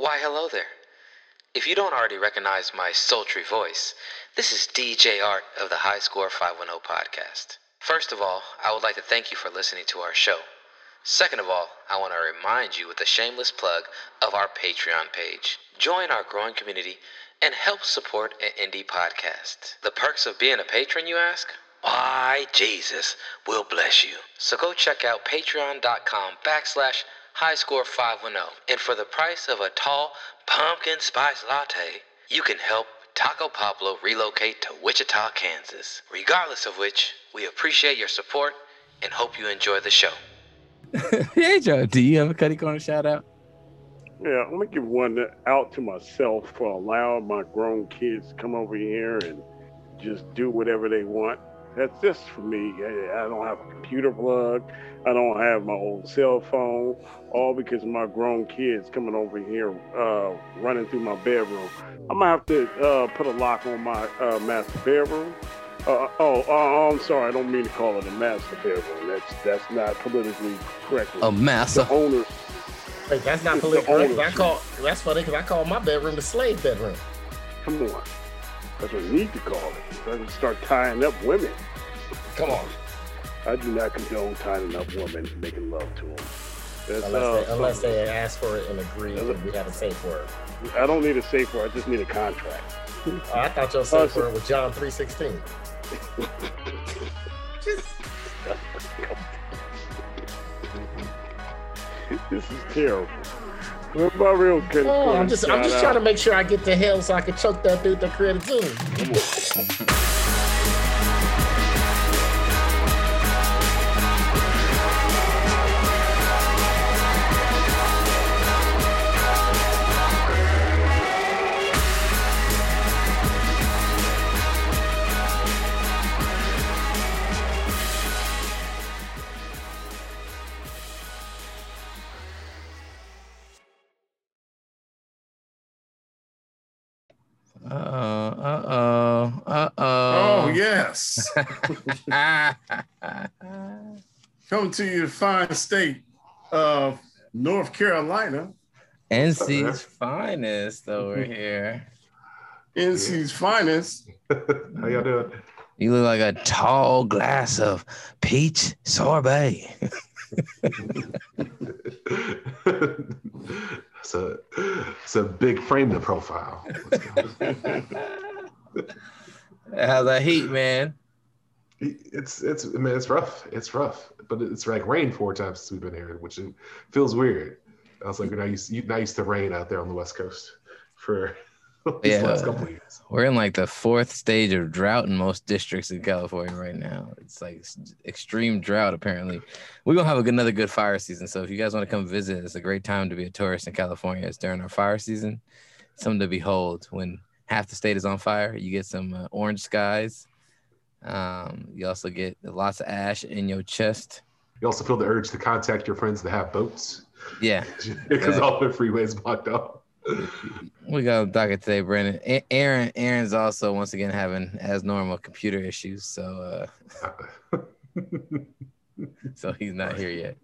Why, hello there. If you don't already recognize my sultry voice, this is DJ Art of the High Score 510 podcast. First of all, I would like to thank you for listening to our show. Second of all, I want to remind you with a shameless plug of our Patreon page. Join our growing community and help support an indie podcast. The perks of being a patron, you ask? Why, Jesus will bless you. So go check out patreon.com backslash highscore510. And for the price of a tall pumpkin spice latte, you can help Taco Pablo relocate to Wichita, Kansas. Regardless of which, we appreciate your support and hope you enjoy the show. hey Joe, do you have a Cuddy Corner shout out? Yeah, I'm gonna give one out to myself for allowing my grown kids to come over here and just do whatever they want. That's just for me. I don't have a computer plug. I don't have my old cell phone. All because of my grown kids coming over here, uh, running through my bedroom. I'm gonna have to uh, put a lock on my uh, master bedroom. Uh, oh, uh, I'm sorry. I don't mean to call it a master bedroom. That's that's not politically correct. A master. Owner. Wait, that's not politically correct. I call that's funny because I call my bedroom the slave bedroom. Come on. That's what we need to call it. Doesn't start tying up women. Come on. I do not condone tying up women making love to them. That's, Unless, uh, they, unless they ask for it and agree, and we have a safe word. I don't need a safe word. I just need a contract. Oh, I thought your safe so- word was John three sixteen. this is terrible. What about real good? Oh, I'm just I'm just trying to make sure I get to hell so I can choke that dude that created Zoom. Yes. Coming to you, fine state of North Carolina. NC's uh-huh. finest over mm-hmm. here. NC's finest. How y'all doing? You look like a tall glass of peach sorbet. it's a it's a big frame to profile. How's that heat, man? It's it's I mean it's rough. It's rough, but it's like rained four times since we've been here, which it feels weird. I was like, used you're not used to rain out there on the west coast for these Yeah. last couple of years. We're in like the fourth stage of drought in most districts in California right now. It's like extreme drought, apparently. We're gonna have a good, another good fire season. So if you guys want to come visit, it's a great time to be a tourist in California. It's during our fire season. Something to behold when half the state is on fire. You get some uh, orange skies. Um, you also get lots of ash in your chest. You also feel the urge to contact your friends that have boats Yeah, because Yeah. all the freeways blocked off. we got a docket today, Brandon. A- Aaron, Aaron's also once again having as normal computer issues. So uh, so he's not here yet.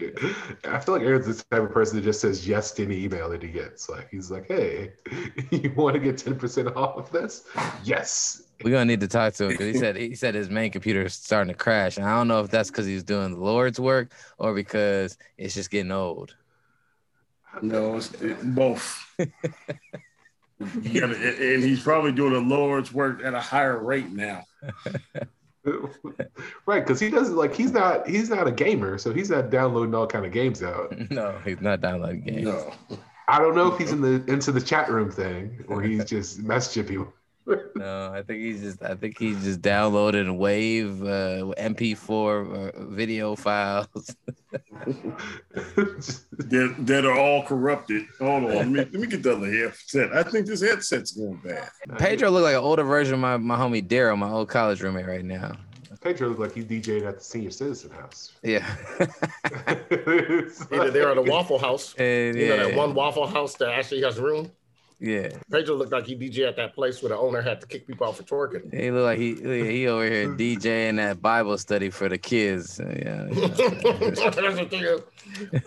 I feel like Aaron's the type of person that just says yes to any email that he gets. Like he's like, "Hey, you want to get ten percent off of this? Yes." We're gonna need to talk to him because he said he said his main computer is starting to crash, and I don't know if that's because he's doing the Lord's work or because it's just getting old. No, it's it- both. You gotta- and he's probably doing the Lord's work at a higher rate now. Right, because he doesn't like he's not he's not a gamer, so he's not downloading all kind of games out. no, he's not downloading games. No. I don't know if he's in the into the chat room thing or he's just messaging people. No, I think he's just I think he's just downloading wave uh, MP4 uh, video files. That, that are all corrupted. Hold on, let me, let me get the other headset. I think this headset's going bad. Pedro looked like an older version of my, my homie Daryl, my old college roommate right now. Pedro looked like he's DJing at the senior citizen house. Yeah. Either they're at a Waffle House. And, You know that one Waffle House that actually has room. Yeah, Pedro looked like he DJ at that place where the owner had to kick people out for twerking. he looked like he he over here DJing that Bible study for the kids. Yeah, the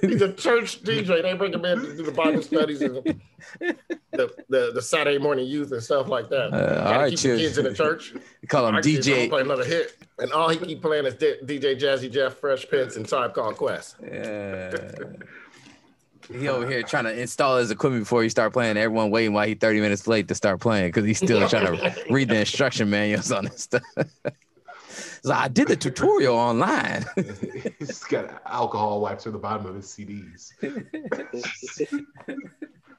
He's a church DJ. They bring him in to do the Bible studies and the, the, the Saturday morning youth and stuff like that. Uh, all right, keep the kids in the church. Call him Our DJ. play another hit, and all he keep playing is D- DJ Jazzy Jeff, Fresh Prince, and Tribe Called Quest. Yeah. He over here trying to install his equipment before he start playing. Everyone waiting while he 30 minutes late to start playing because he's still trying to read the instruction manuals on this stuff. so I did the tutorial online. He's got alcohol wipes on the bottom of his CDs.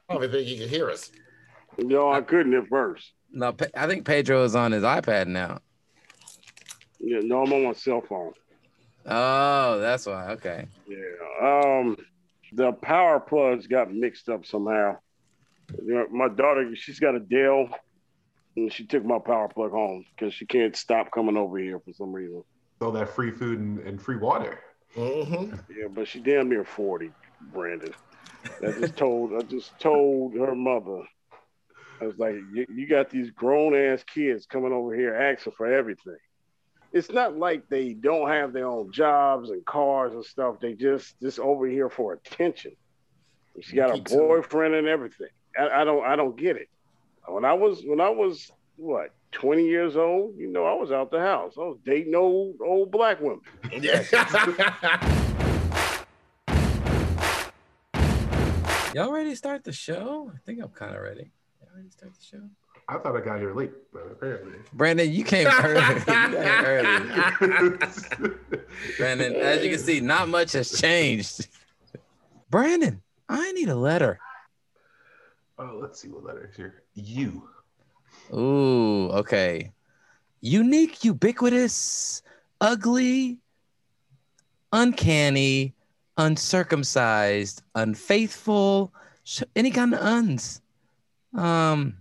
I don't think he can hear us. No, I couldn't at first. no, I think Pedro is on his iPad now. Yeah, no, I'm on my cell phone. Oh, that's why. Okay. Yeah. Um, the power plugs got mixed up somehow. You know, my daughter, she's got a Dell, and she took my power plug home because she can't stop coming over here for some reason. All that free food and, and free water. Mm-hmm. Yeah, but she damn near forty, Brandon. I just told, I just told her mother. I was like, you, you got these grown ass kids coming over here asking for everything. It's not like they don't have their own jobs and cars and stuff. They just just over here for attention. She got a boyfriend and everything. I, I don't I don't get it. When I was when I was what twenty years old, you know, I was out the house. I was dating old old black women. Y'all ready to start the show? I think I'm kind of ready. Y'all ready to start the show? I thought I got here late, but apparently. Brandon, you came early. You early. Brandon, as you can see, not much has changed. Brandon, I need a letter. oh, let's see what letter is here. U. Ooh, okay. Unique, ubiquitous, ugly, uncanny, uncircumcised, unfaithful, sh- any kind of uns. Um,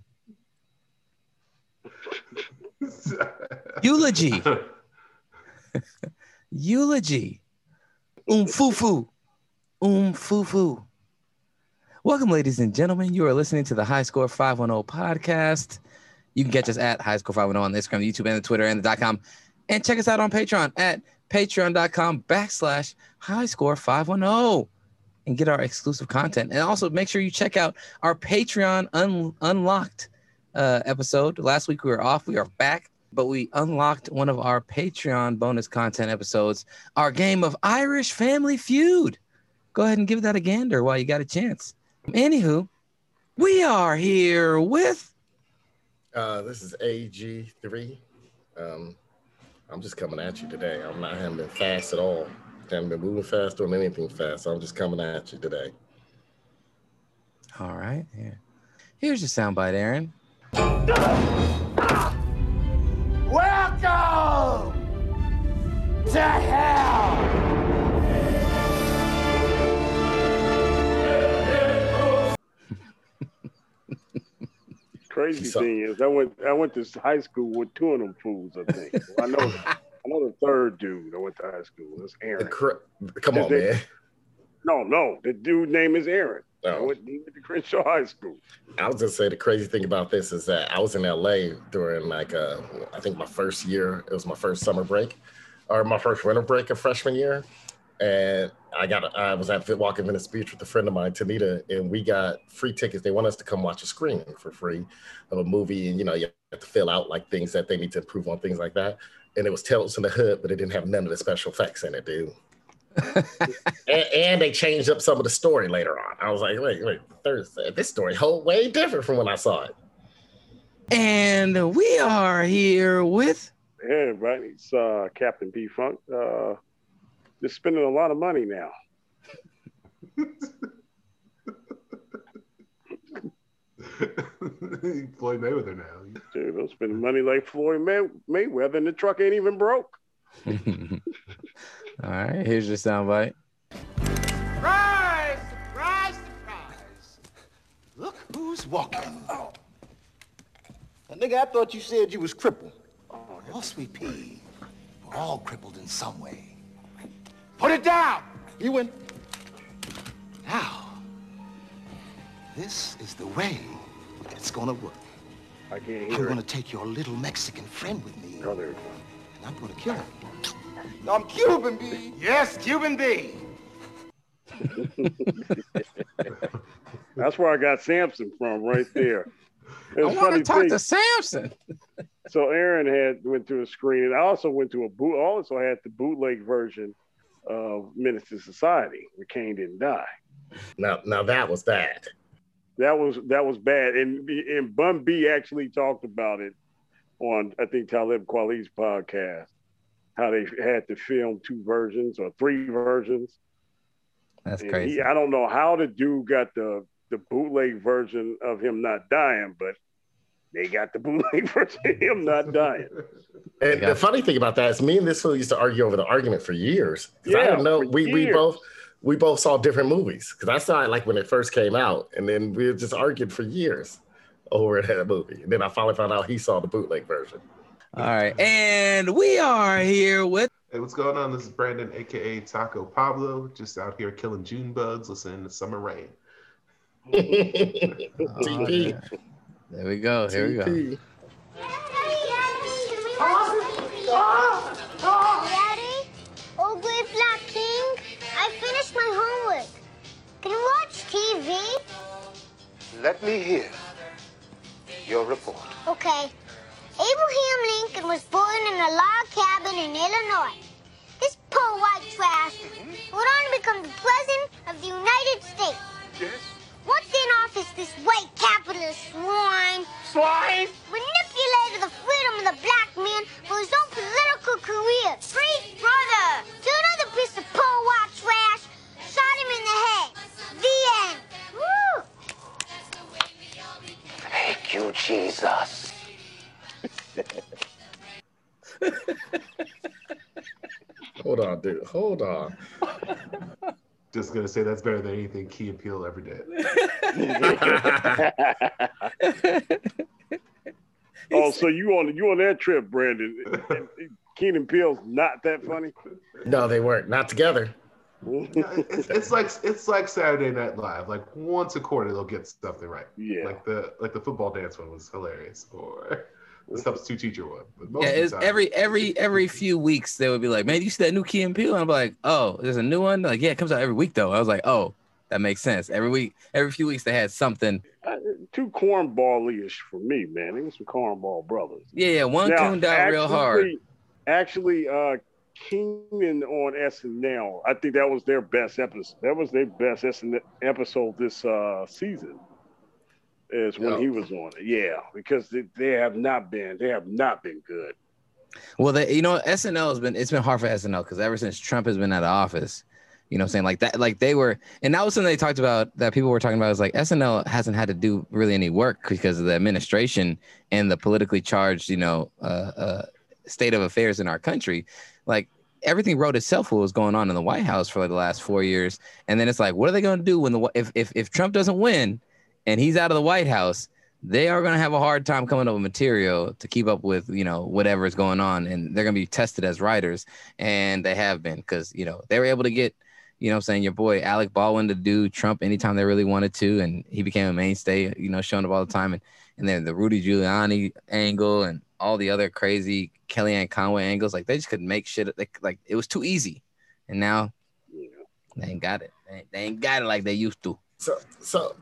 eulogy, eulogy, um fufu, um fufu. Welcome, ladies and gentlemen. You are listening to the High Score 510 podcast. You can catch us at High Score 510 on the Instagram, the YouTube, and the Twitter, and the dot com. And check us out on Patreon at patreon.com backslash High Score 510 and get our exclusive content. And also make sure you check out our Patreon un- unlocked uh, episode. Last week we were off. We are back, but we unlocked one of our Patreon bonus content episodes, our game of Irish Family Feud. Go ahead and give that a gander while you got a chance. Anywho, we are here with Uh, this is AG3. Um, I'm just coming at you today. I'm not haven't been fast at all. I Haven't been moving fast doing anything fast. I'm just coming at you today. All right. Here. Here's your soundbite, Aaron. Welcome to hell. Crazy So- thing is, I went I went to high school with two of them fools. I think I know I know the third dude. I went to high school. That's Aaron. cr- Come on, Is it- man. No, no, the dude name is Aaron. I Oh. went, he went to Crenshaw High School. I was gonna say the crazy thing about this is that I was in LA during like uh I think my first year. It was my first summer break, or my first winter break of freshman year, and I got I was at Fit Walk in Venice Beach with a friend of mine, Tanita, and we got free tickets. They want us to come watch a screening for free of a movie, and you know you have to fill out like things that they need to improve on, things like that. And it was Tales in the Hood, but it didn't have none of the special effects in it, dude. And, and they changed up some of the story later on. I was like, wait, wait, Thursday, this story whole way different from when I saw it. And we are here with Hey, everybody, it's uh, Captain P Funk. Uh, just spending a lot of money now. Floyd Mayweather now. Dude, I'm spending money like Floyd May- Mayweather, and the truck ain't even broke. All right, here's your soundbite. Surprise! Surprise! Surprise! Look who's walking. Oh. nigga, I thought you said you was crippled. Oh, sweet pea. We're all crippled in some way. Put it down! You win. Now, this is the way It's gonna work. I can't I'm gonna it. take your little Mexican friend with me, there it and I'm gonna kill him. I'm Cuban B. Yes, Cuban B. That's where I got Samson from, right there. I want to talk thing. to Samson. So Aaron had went to a screening. I also went to a boot. Also had the bootleg version of Menace to Society, where Kane didn't die. Now, now that was bad. That was that was bad. And and Bun B actually talked about it on I think Talib Kweli's podcast. How they had to film two versions or three versions. That's And crazy. He, I don't know how the dude got the the bootleg version of him not dying, but they got the bootleg version of him not dying. And Yeah. the funny thing about that is, me and this fool used to argue over the argument for years. 'Cause I Yeah, didn't know for we, we both we both saw different movies because I saw it like when it first came out, and then we just argued for years over that movie. And then I finally found out he saw the bootleg version. All right, and we are here with. Hey, what's going on? This is Brandon, aka Taco Pablo, just out here killing June bugs, listening to Summer Rain. TP. There we go. Here we go. Daddy, oh great black king, I finished my homework. Can you watch TV? Let me hear your report. Okay. Abraham Lincoln was born in a log cabin in Illinois. This poor white trash would on to become the president of the United States. Yes. Once in office, this white capitalist swine Swine. manipulated the freedom of the black man for his own political career. Free brother to another piece of poor white trash, shot him in the head. The end. Woo! Thank you, Jesus. Hold on, dude. Hold on. Just gonna say that's better than anything Key and Peele ever did. oh, so you on you on that trip, Brandon? Key and Peele's not that funny. No, they weren't. Not together. it's, it's like it's like Saturday Night Live. Like once a quarter, they'll get something right. Yeah. Like the like the football dance one was hilarious, or the substitute teacher one. But most Yeah, it's time- every every every few weeks they would be like, "Man, you see that new Key and Peele?" And I'm like, "Oh, there's a new one." Like, yeah, it comes out every week though. I was like, "Oh, that makes sense." Every week, every few weeks they had something. Uh, too cornball-ish for me, man. They were some cornball brothers. Yeah, yeah, one Now, cooned out real hard. Actually, uh, Kenan on SNL, I think that was their best episode. That was their best SNL episode this uh, season. Is when Yeah. he was on it. Yeah, because they, they have not been. They have not been good. Well, they, you know, SNL has been it's been hard for SNL because ever since Trump has been out of office, you know, what I'm saying like that, like they were, and that was something they talked about that people were talking about is like SNL hasn't had to do really any work because of the administration and the politically charged, you know, uh, uh, state of affairs in our country. Like everything wrote itself what was going on in the White House for like the last four years, and then it's like, what are they going to do when the if if if Trump doesn't win and he's out of the White House? they are going to have a hard time coming up with material to keep up with you know whatever is going on. And they're going to be tested as writers and they have been because you know they were able to get you know I'm saying your boy Alec Baldwin to do Trump anytime they really wanted to and he became a mainstay you know showing up all the time. And and then the Rudy Giuliani angle and all the other crazy Kellyanne Conway angles like they just couldn't make shit like like it was too easy. And now they ain't got it. They ain't, they ain't got it like they used to. So, so,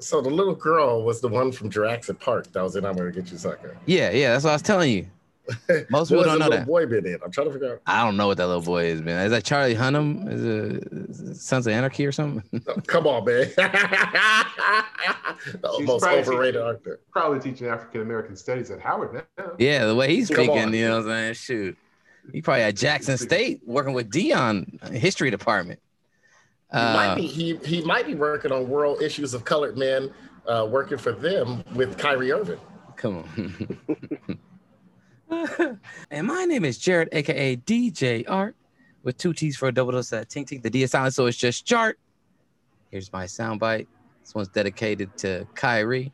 so the little girl was the one from Jurassic Park that was in I'm Gonna Get You Sucker. yeah yeah that's what I was telling you most people don't the know little that boy been in? I'm trying to figure out. I don't know what that little boy is, man. Is that Charlie Hunnam? Is it Sons of Anarchy or something? Oh, come on, man. the She's most probably overrated teaching- actor. Probably teaching African American studies at Howard now. yeah, the way he's speaking, you know what I'm saying? Shoot. He probably at Jackson State working with Dion uh, history department. He might Uh, be he he might be working on world issues of colored men, uh, working for them with Kyrie Irving. come on. and my name is Jared, aka DJ Art, with two T's for a double dose of that tink tink. The D is silent, so it's just Jart. Here's my soundbite. This one's dedicated to Kyrie.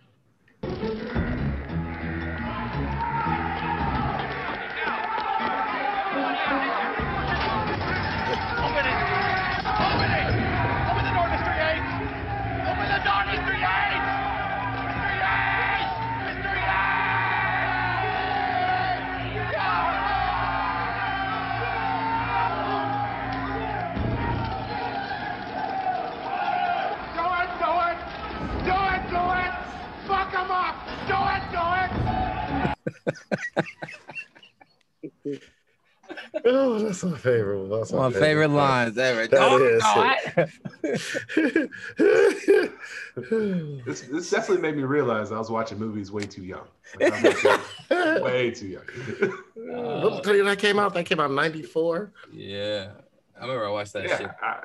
Oh, that's my favorite. That's My favorite lines ever. That Oh, is God. This, this definitely made me realize I was watching movies way too young. Like, I way too young. Let me tell you, that came out. That came out in '94. yeah. I remember I watched that shit. yeah,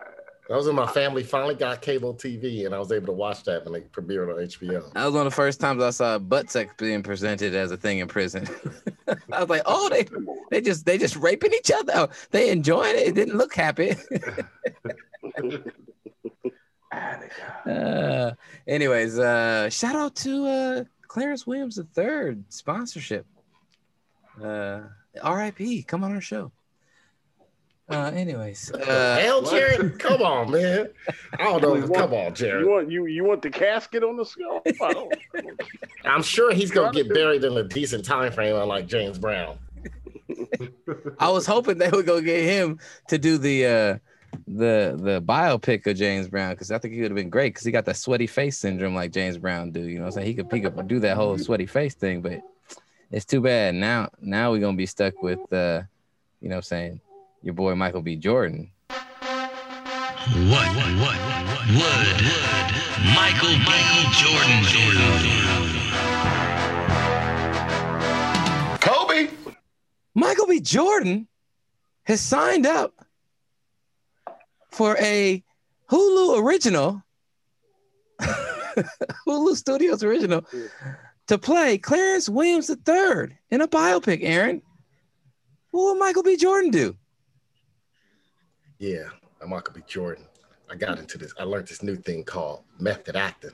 I, That was when my family finally got cable TV, and I was able to watch that when it premiered on HBO. That was one of the first times I saw butt sex being presented as a thing in prison. I was like, oh, they they just they just raping each other. Oh, they enjoying it. It didn't look happy. uh, anyways, uh, shout out to uh, Clarence Williams III sponsorship. Uh, R.I.P. Come on our show. Uh, anyways, uh, Hell, Jared, come on, man. I don't know. Come on, You want you you want the casket on the skull? I don't- I'm sure he's gonna get buried in a decent time frame, unlike James Brown. I was hoping they would go get him to do the uh the the biopic of James Brown because I think he would have been great because he got that sweaty face syndrome like James Brown do. You know, what I'm saying he could pick up and do that whole sweaty face thing, but it's too bad. Now now we're gonna be stuck with uh, you know, what I'm saying your boy Michael B. Jordan. What, what, what, would Michael B. Jordan do? Kobe. Michael B. Jordan has signed up for a Hulu original, Hulu Studios original, to play Clarence Williams III in a biopic. Aaron, what will Michael B. Jordan do? Yeah, I'm Michael B. Jordan. I got into this. I learned this new thing called method acting.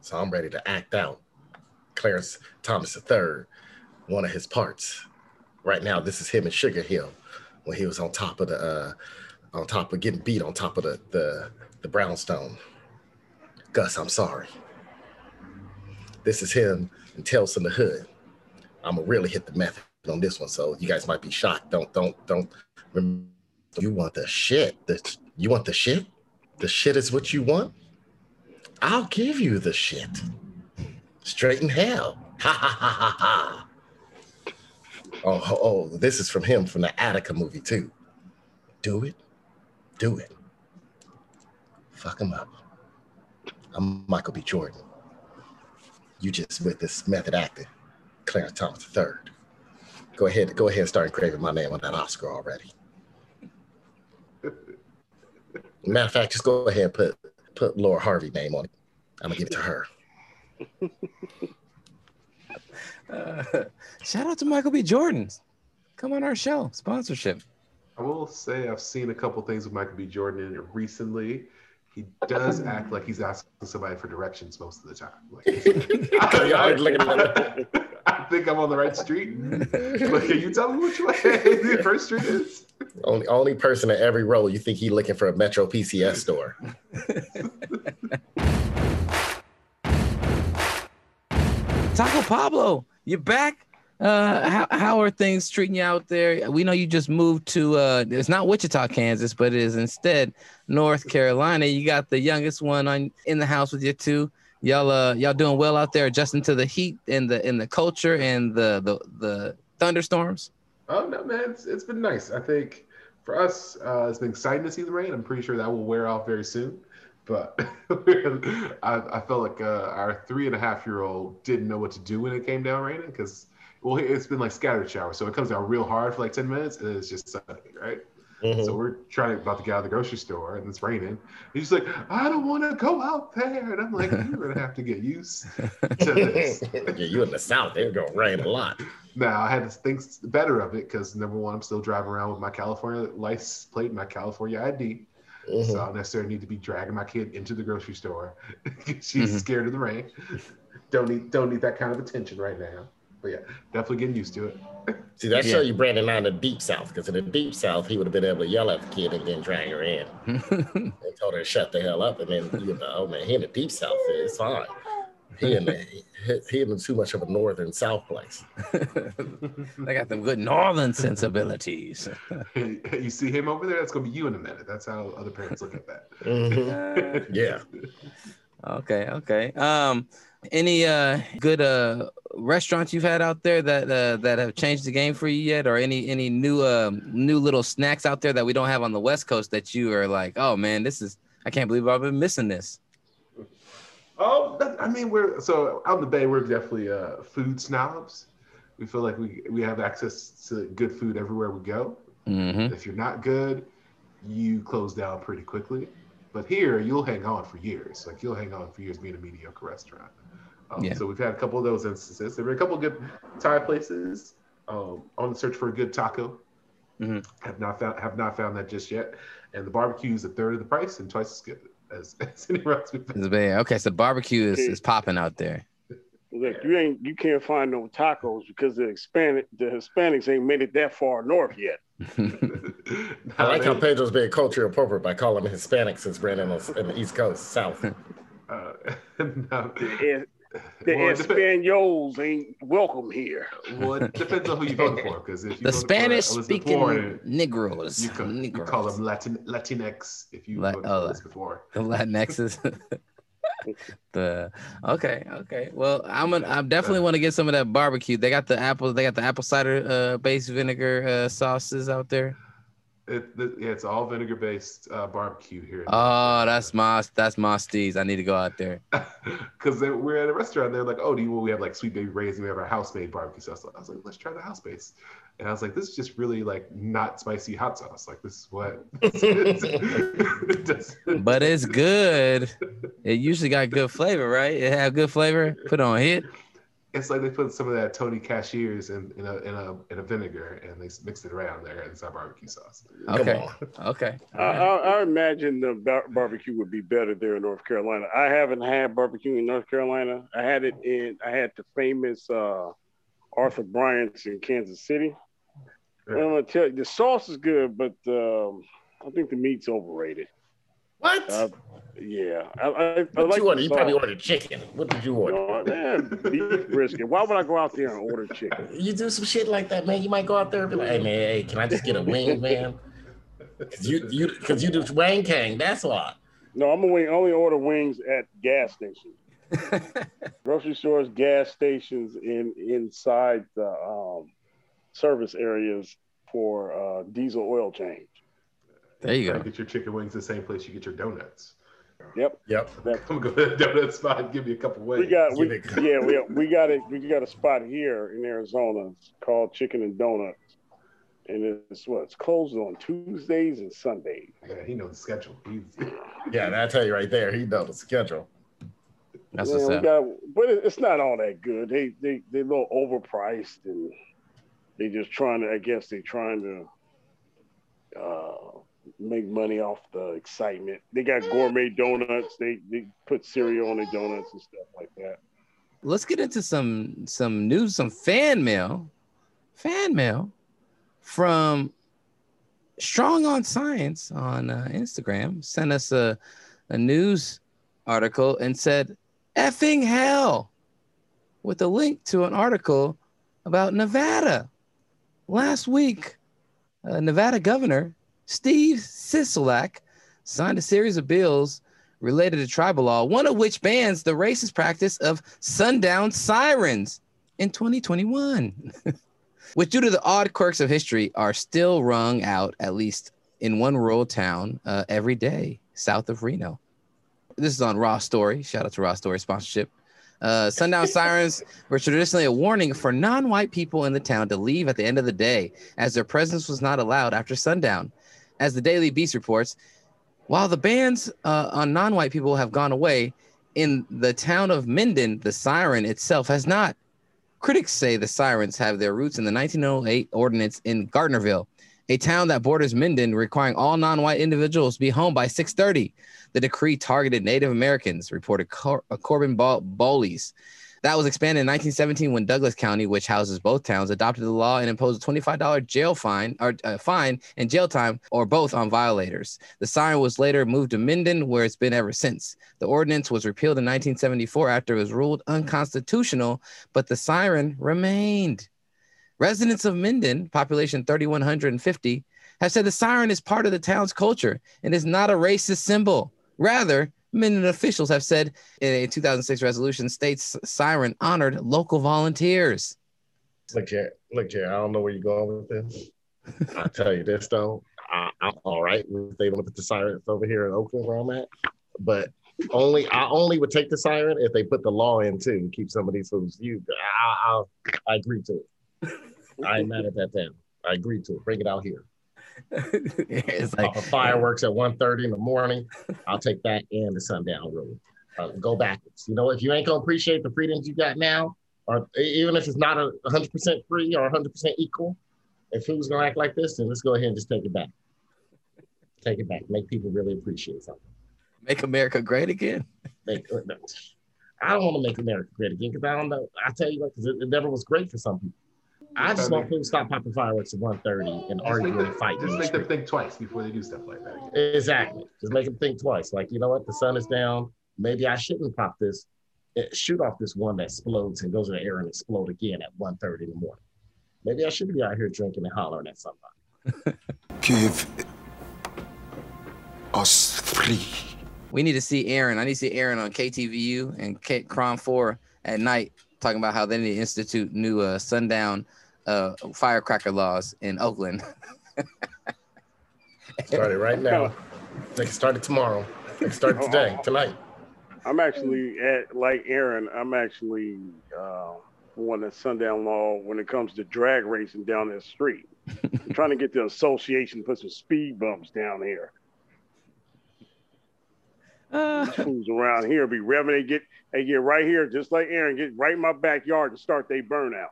So I'm ready to act out Clarence Thomas III, one of his parts. Right now, this is him in Sugar Hill when he was on top of the uh on top of getting beat on top of the the, the brownstone. Gus, I'm sorry. This is him in Tales from the Hood. I'm gonna really hit the method on this one, so you guys might be shocked. Don't don't don't remember you want the shit. The, you want the shit? The shit is what you want? I'll give you the shit. Straight in hell. Ha ha ha ha ha. Oh, oh, this is from him from the Attica movie too. Do it. Do it. Fuck him up. I'm Michael B. Jordan. You just with this method acting, Clarence Thomas III. Go ahead, go ahead and start engraving my name on that Oscar already. Matter of fact, just go ahead and put put Lori Harvey name on it. I'm gonna give it to her. Uh, shout out to Michael B. Jordan. Come on our show, sponsorship. I will say I've seen a couple things with Michael B. Jordan in it recently. He does act like he's asking somebody for directions most of the time. Like, I, I, I think I'm on the right street. But can you tell me which way the first street is? Only only person in every role you think he looking for a Metro PCS store. Taco Pablo, you're back. Uh, how, how are things treating you out there? We know you just moved to uh, it's not Wichita, Kansas, but it is instead North Carolina. You got the youngest one on in the house with you too. Y'all, uh, y'all doing well out there, adjusting to the heat and the and the culture and the the the thunderstorms. Oh no, man, it's, it's been nice. I think for us, uh, it's been exciting to see the rain. I'm pretty sure that will wear off very soon. But I, I felt like uh, our three and a half year old didn't know what to do when it came down raining because well, it's been like scattered showers, so it comes down real hard for like ten minutes and it's just sunny, right? Mhm. So we're trying to about to get out of the grocery store and it's raining. He's like, I don't want to go out there, and I'm like, you're gonna have to get used to this. yeah, you in the South, they're gonna rain a lot. Now I had to think better of it because number one, I'm still driving around with my California license plate, my California ID. Mhm. So I don't necessarily need to be dragging my kid into the grocery store. She's Mhm. scared of the rain. don't need don't need that kind of attention right now. But yeah, definitely getting used to it. See, that Yeah. show you Brandon not in the deep South, because in the deep South, he would have been able to yell at the kid and then drag her in and told her to shut the hell up. And then, you know, oh man, he in the deep South, it's fine. He in the, he, he in too much of a northern South place. they got them good northern sensibilities. you see him over there? That's gonna be you in a minute. That's how other parents look at that. Mhm. Yeah. Okay, okay. Um, any uh good uh restaurants you've had out there that uh, that have changed the game for you yet, or any any new um, new little snacks out there that we don't have on the West Coast that you are like, oh man, this is I can't believe I've been missing this. Oh, that, I mean, we're so out in the Bay. We're definitely uh, food snobs. We feel like we we have access to good food everywhere we go. Mm-hmm. If you're not good, you close down pretty quickly. But here, you'll hang on for years. Like you'll hang on for years being a mediocre restaurant. Um, Yeah. So we've had a couple of those instances. There were a couple of good Thai places. Um, on the search for a good taco. Mhm. Have not found have not found that just yet. And the barbecue is a third of the price and twice as good as, as anywhere else we've been. It's bad. Okay, so barbecue is, is popping out there. Look, you ain't you can't find no tacos because the Hispanic the Hispanics ain't made it that far north yet. I like how Pedro's being culturally appropriate by calling them Hispanics since Brandon is in the East Coast, South. Uh, no. The, the Well, it dep- Espanols ain't welcome here. Well, it depends on who you vote for. Because if you The voted for Spanish-speaking Warren, Negroes. you, call, you call them Latin Latinx if you La- voted oh, for Elizabeth Warren. the Latinxes. the okay, okay. Well, I'm gonna I definitely want to get some of that barbecue. They got the apple, they got the apple cider uh based vinegar uh sauces out there. It, yeah, it's all vinegar based uh, barbecue here. Oh, that's my that's my steez. I need to go out there. Because we're at a restaurant. They're like, "Oh, do you? Well, we have like sweet baby rays, and we have our house made barbecue sauce." I was like, "Let's try the house based," and I was like, "This is just really like not spicy hot sauce. Like this is what." it But it's good. It usually got good flavor, right? It have good flavor. Put on hit. It's like they put some of that Tony Chachere's in, in a in a in a vinegar and they mixed it around there, and it's our barbecue sauce. Okay. Okay. I, I, I imagine the bar- barbecue would be better there in North Carolina. I haven't had barbecue in North Carolina. I had it in. I had the famous uh, Arthur Bryant's in Kansas City. And I'm gonna tell you, the sauce is good, but um, I think the meat's overrated. What? Uh, yeah, I, I, I like you order? You probably ordered chicken. What did you order? No, man, beef brisket. Why would I go out there and order chicken? You do some shit like that, man. You might go out there and be like, "Hey, man, hey, can I just get a wing, man?" Cause you, you, cause you do Wang Kang. That's why. No, I'm gonna wing, only order wings at gas stations. Grocery stores, gas stations, in inside the um, service areas for uh, diesel oil change. There you go. Get your chicken wings the same place you get your donuts. Yep. Yep. Come go to the donut spot and give me a couple wings. We got we, it- yeah we we got it we got a spot here in Arizona it's called Chicken and Donuts, and it's what it's closed on Tuesdays and Sundays. Yeah, he knows the schedule. He's, Yeah, I tell you right there. He knows the schedule. That's Yeah, what's we got, but it- it's not all that good. They they they're a little overpriced and they just trying to. I guess they're trying to uh, make money off the excitement. They got gourmet donuts. They they put cereal on their donuts and stuff like that. Let's get into some some news, some fan mail. Fan mail from Strong on Science on uh, Instagram sent us a, a news article and said, effing hell, with a link to an article about Nevada. Last week, uh, Nevada Governor Steve Sisolak signed a series of bills related to tribal law, one of which bans the racist practice of sundown sirens in 2021, which, due to the odd quirks of history, are still rung out at least in one rural town uh, every day south of Reno. This is on Raw Story. Shout out to Raw Story sponsorship. Uh, sundown sirens were traditionally a warning for non-white people in the town to leave at the end of the day, as their presence was not allowed after sundown. As the Daily Beast reports, while the bans uh, on non-white people have gone away, in the town of Minden, the siren itself has not. Critics say the sirens have their roots in the 1908 ordinance in Gardnerville, a town that borders Minden, requiring all non-white individuals to be home by 6:30. The decree targeted Native Americans, reported Cor- Corbin Bowles. That was expanded in 1917 when Douglas County, which houses both towns, adopted the law and imposed a $25 jail fine or uh, fine and jail time or both on violators. The siren was later moved to Minden, where it's been ever since. The ordinance was repealed in 1974 after it was ruled unconstitutional, but the siren remained. Residents of Minden, population 3,150, have said the siren is part of the town's culture and is not a racist symbol. Rather, Minden officials have said in a 2006 resolution states siren honored local volunteers. Look, Jerry, look, Jerry, I don't know where you're going with this. I'll tell you this though. I, I'm all right with they don't put the sirens over here in Oakland where I'm at. But only I only would take the siren if they put the law in too to keep some of these fools. You I, I, I agree to it. I ain't mad at that then. I agree to it. Bring it out here. It's like of fireworks at 1.30 in the morning. I'll take that and the sundown rule. Uh, go backwards. You know, if you ain't gonna appreciate the freedoms you got now, or even if it's not a 100% free or 100% equal, if who's gonna act like this, then let's go ahead and just take it back. Take it back. Make people really appreciate something. Make America great again. Make, uh. I don't want to make America great again because I don't know. I tell you what, because it, it never was great for some people. I just want people to stop popping fireworks at 1.30 and Just arguing make, and fighting. just make them think twice before they do stuff like that. Exactly. Just make them think twice. Like, you know what? The sun is down. Maybe I shouldn't pop this. eh, shoot off this one that explodes and goes in the air and explode again at 1.30 in the morning. Maybe I should be out here drinking and hollering at somebody. Give us three. We need to see Aaron. I need to see Aaron on KTVU and K- KRON 4 at night talking about how they need to institute new uh, sundown uh, firecracker laws in Oakland. Start it right now. They can start it tomorrow. They can start it today, tonight. I'm actually at like Aaron. I'm actually uh, one that sundown law when it comes to drag racing down this street. I'm trying to get the association to put some speed bumps down here. Uh, These fools around here be revving. They get they get right here, just like Aaron, get right in my backyard to start their burnout.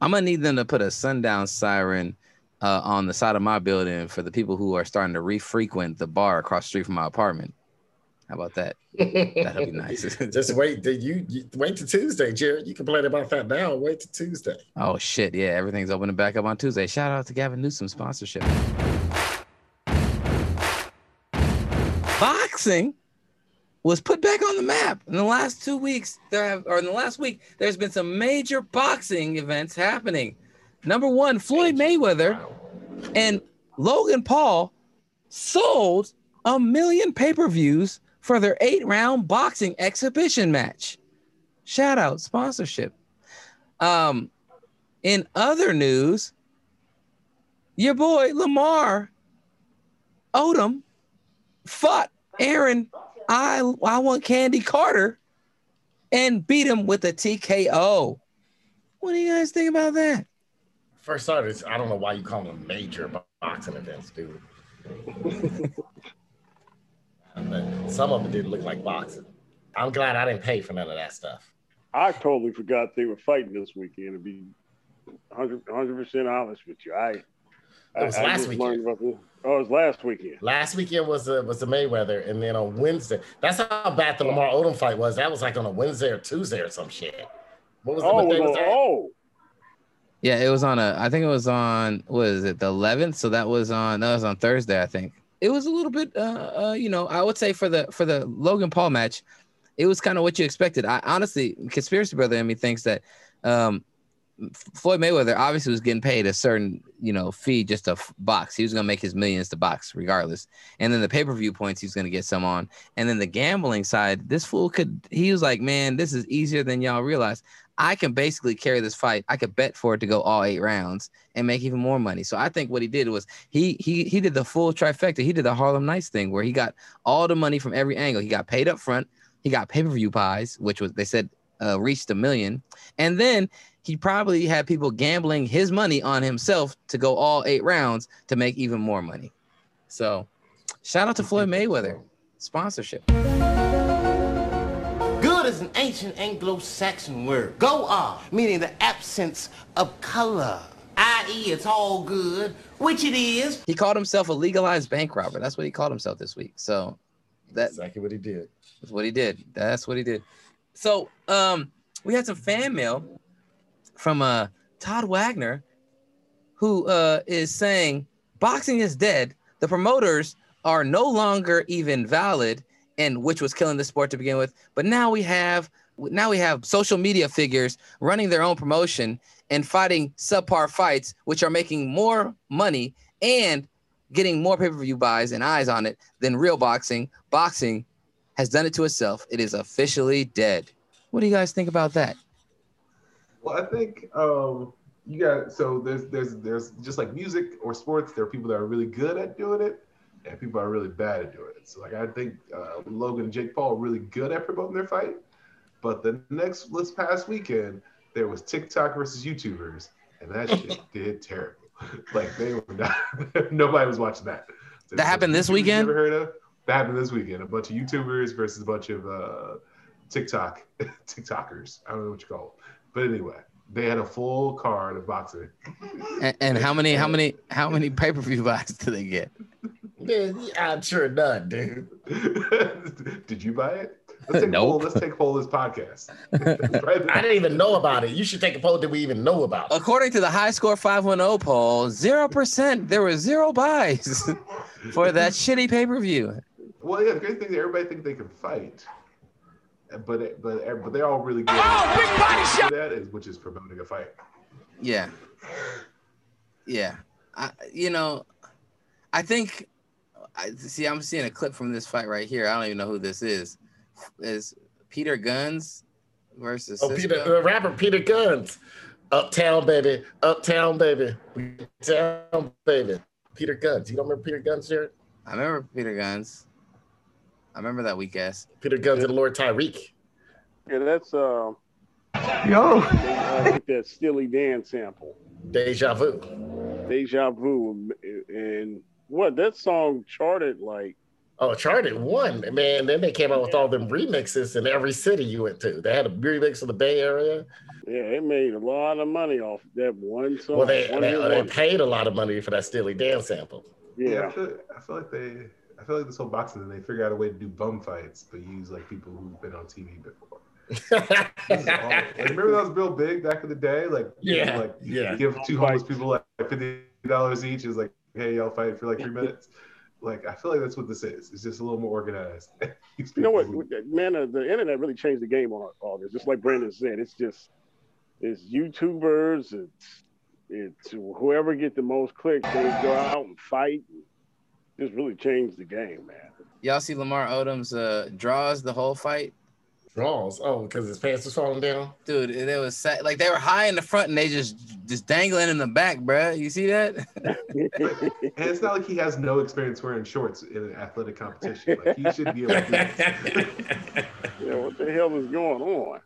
I'm gonna need them to put a sundown siren uh, on the side of my building for the people who are starting to re-frequent the bar across the street from my apartment. How about that? That'll be nice. Just wait. Did you, you wait to Tuesday, Jared? You complain about that now. Wait to Tuesday. Oh shit! Yeah, everything's opening back up on Tuesday. Shout out to Gavin Newsom sponsorship. Boxing was put back on the map in the last two weeks. There have, or in the last week, there's been some major boxing events happening. Number one, Floyd Mayweather and Logan Paul sold a million pay-per-views for their eight-round boxing exhibition match. Shout out sponsorship. Um, in other news, your boy Lamar Odom fought Aaron I I want Candy Carter and beat him with a TKO. What do you guys think about that? First starters, I don't know why you call them major boxing events, dude. Some of them didn't look like boxing. I'm glad I didn't pay for none of that stuff. I totally forgot they were fighting this weekend. To be 100 percent honest with you, I It was I, I last just weekend. learned about this. Oh, it was last weekend. Last weekend was the was the Mayweather, and then on Wednesday, that's how bad the Lamar Odom fight was. That was like on a Wednesday or Tuesday or some shit. What was it? Oh, what was that? oh, Yeah, it was on a. I think it was on. What is it? The 11th. So that was on. That was on Thursday. I think it was a little bit. Uh, uh you know, I would say for the for the Logan Paul match, it was kind of what you expected. I honestly, conspiracy brother in me thinks that um Floyd Mayweather obviously was getting paid a certain, you know, fee just to f- box. He was gonna make his millions to box regardless. And then the pay per view points he's gonna get some on. And then the gambling side, this fool could. He was like, man, this is easier than y'all realize. I can basically carry this fight. I could bet for it to go all eight rounds and make even more money. So I think what he did was he he he did the full trifecta. He did the Harlem Nights thing where he got all the money from every angle. He got paid up front. He got pay per view pies, which was they said uh, reached a million, and then he probably had people gambling his money on himself to go all eight rounds to make even more money. So, shout out to Floyd Mayweather sponsorship. Good is an ancient Anglo-Saxon word. Go are, meaning the absence of color. I.e., it's all good, which it is. He called himself a legalized bank robber. That's what he called himself this week. So that exactly what he did. That's what he did. That's what he did. So um we had some fan mail from uh Todd Wagner who uh is saying boxing is dead. The promoters are no longer even valid and which was killing the sport to begin with. But now we have now we have social media figures running their own promotion and fighting subpar fights, which are making more money and getting more pay-per-view buys and eyes on it than real boxing. Boxing has done it to itself. It is officially dead. What do you guys think about that? Well, I think um, you got so there's there's there's just like music or sports. There are people that are really good at doing it, and people are really bad at doing it. So like I think uh, Logan and Jake Paul are really good at promoting their fight, but the next this past weekend there was TikTok versus YouTubers, and that shit did terrible. Like they were not. nobody was watching that. So That happened this weekend? Ever heard of? That happened this weekend. A bunch of YouTubers versus a bunch of uh, TikTok TikTokers. I don't know what you call them. But anyway, they had a full card of boxing. And, and how many how many how many pay per view buys do they get? Man, I'm sure none, dude. Did you buy it? Let's take a poll. Nope. Let's take a poll of this podcast. I didn't even know about it. You should take a poll. Did we even know about it? According to the High Score 510 poll, zero percent. There were zero buys for that shitty pay per view. Well, yeah, the great thing is everybody thinks they can fight, but but but they're all really good. Oh, big body shot! That is, which is promoting a fight. Yeah. Yeah. I, you know, I think I see I'm seeing a clip from this fight right here. I don't even know who this is. Is Peter Gunz versus Oh, Cisco? Peter, the rapper Peter Gunz. Uptown, baby. Uptown, baby. Uptown, baby. Peter Gunz. You don't remember Peter Gunz, Jared? I remember Peter Gunz. I remember that weak ass. Peter to the Lord Tariq. Yeah, that's uh, Yo. I like that Steely Dan sample, Deja Vu. Deja Vu, and what that song charted like. Oh, charted one, man. Then they came out with all them remixes in every city you went to. They had a remix of the Bay Area. Yeah, they made a lot of money off that one song. Well, they, one they, they paid a lot of money for that Steely Dan sample. I Yeah, feel, I feel like they. I feel like this whole boxing, and they figure out a way to do bum fights, but use like people who've been on TV before. This. Like, remember that was real big back in the day? Like, you know, Yeah, like yeah. give two homeless people like fifty dollars each. Is like, hey, y'all fight for like three minutes. Like, I feel like that's what this is. It's just a little more organized. You know what, man? Uh, the internet really changed the game on all this. Just like Brandon said, it's just it's YouTubers. It's it's whoever get the most clicks, they go out and fight. Just really changed the game, man. Y'all see Lamar Odom's uh, draws the whole fight? Draws. Oh, because his pants was falling down. Dude, it was sa- like they were high in the front and they just just dangling in the back, bruh. You see that? And it's not like he has no experience wearing shorts in an athletic competition. Like he should be able to do this. Yeah, what the hell is going on?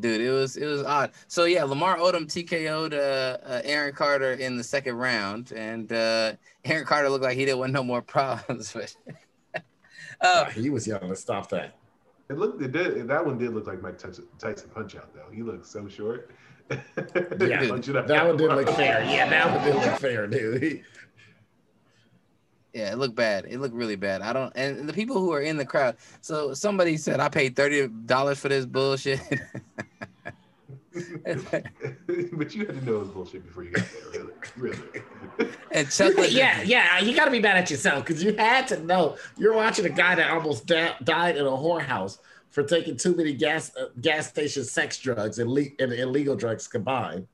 Dude, it was it was odd. So yeah, Lamar Odom TKO'd uh, uh, Aaron Carter in the second round, and uh, Aaron Carter looked like he didn't want no more problems. But uh, he was yelling to stop that. It looked, it did. That one did look like Mike Tyson Tyson Punch Out though. He looked so short. Yeah, Punching out. that one didn't look fair. Yeah, that one didn't look fair, dude. He- yeah, it looked bad. It looked really bad. I don't. And the people who are in the crowd. So somebody said I paid thirty dollars for this bullshit. but you had to know it was bullshit before you got there, really. Really. and Chuck, yeah, yeah, you got to be mad at yourself because you had to know. You're watching a guy that almost da- died in a whorehouse for taking too many gas uh, gas station sex drugs and, le- and illegal drugs combined.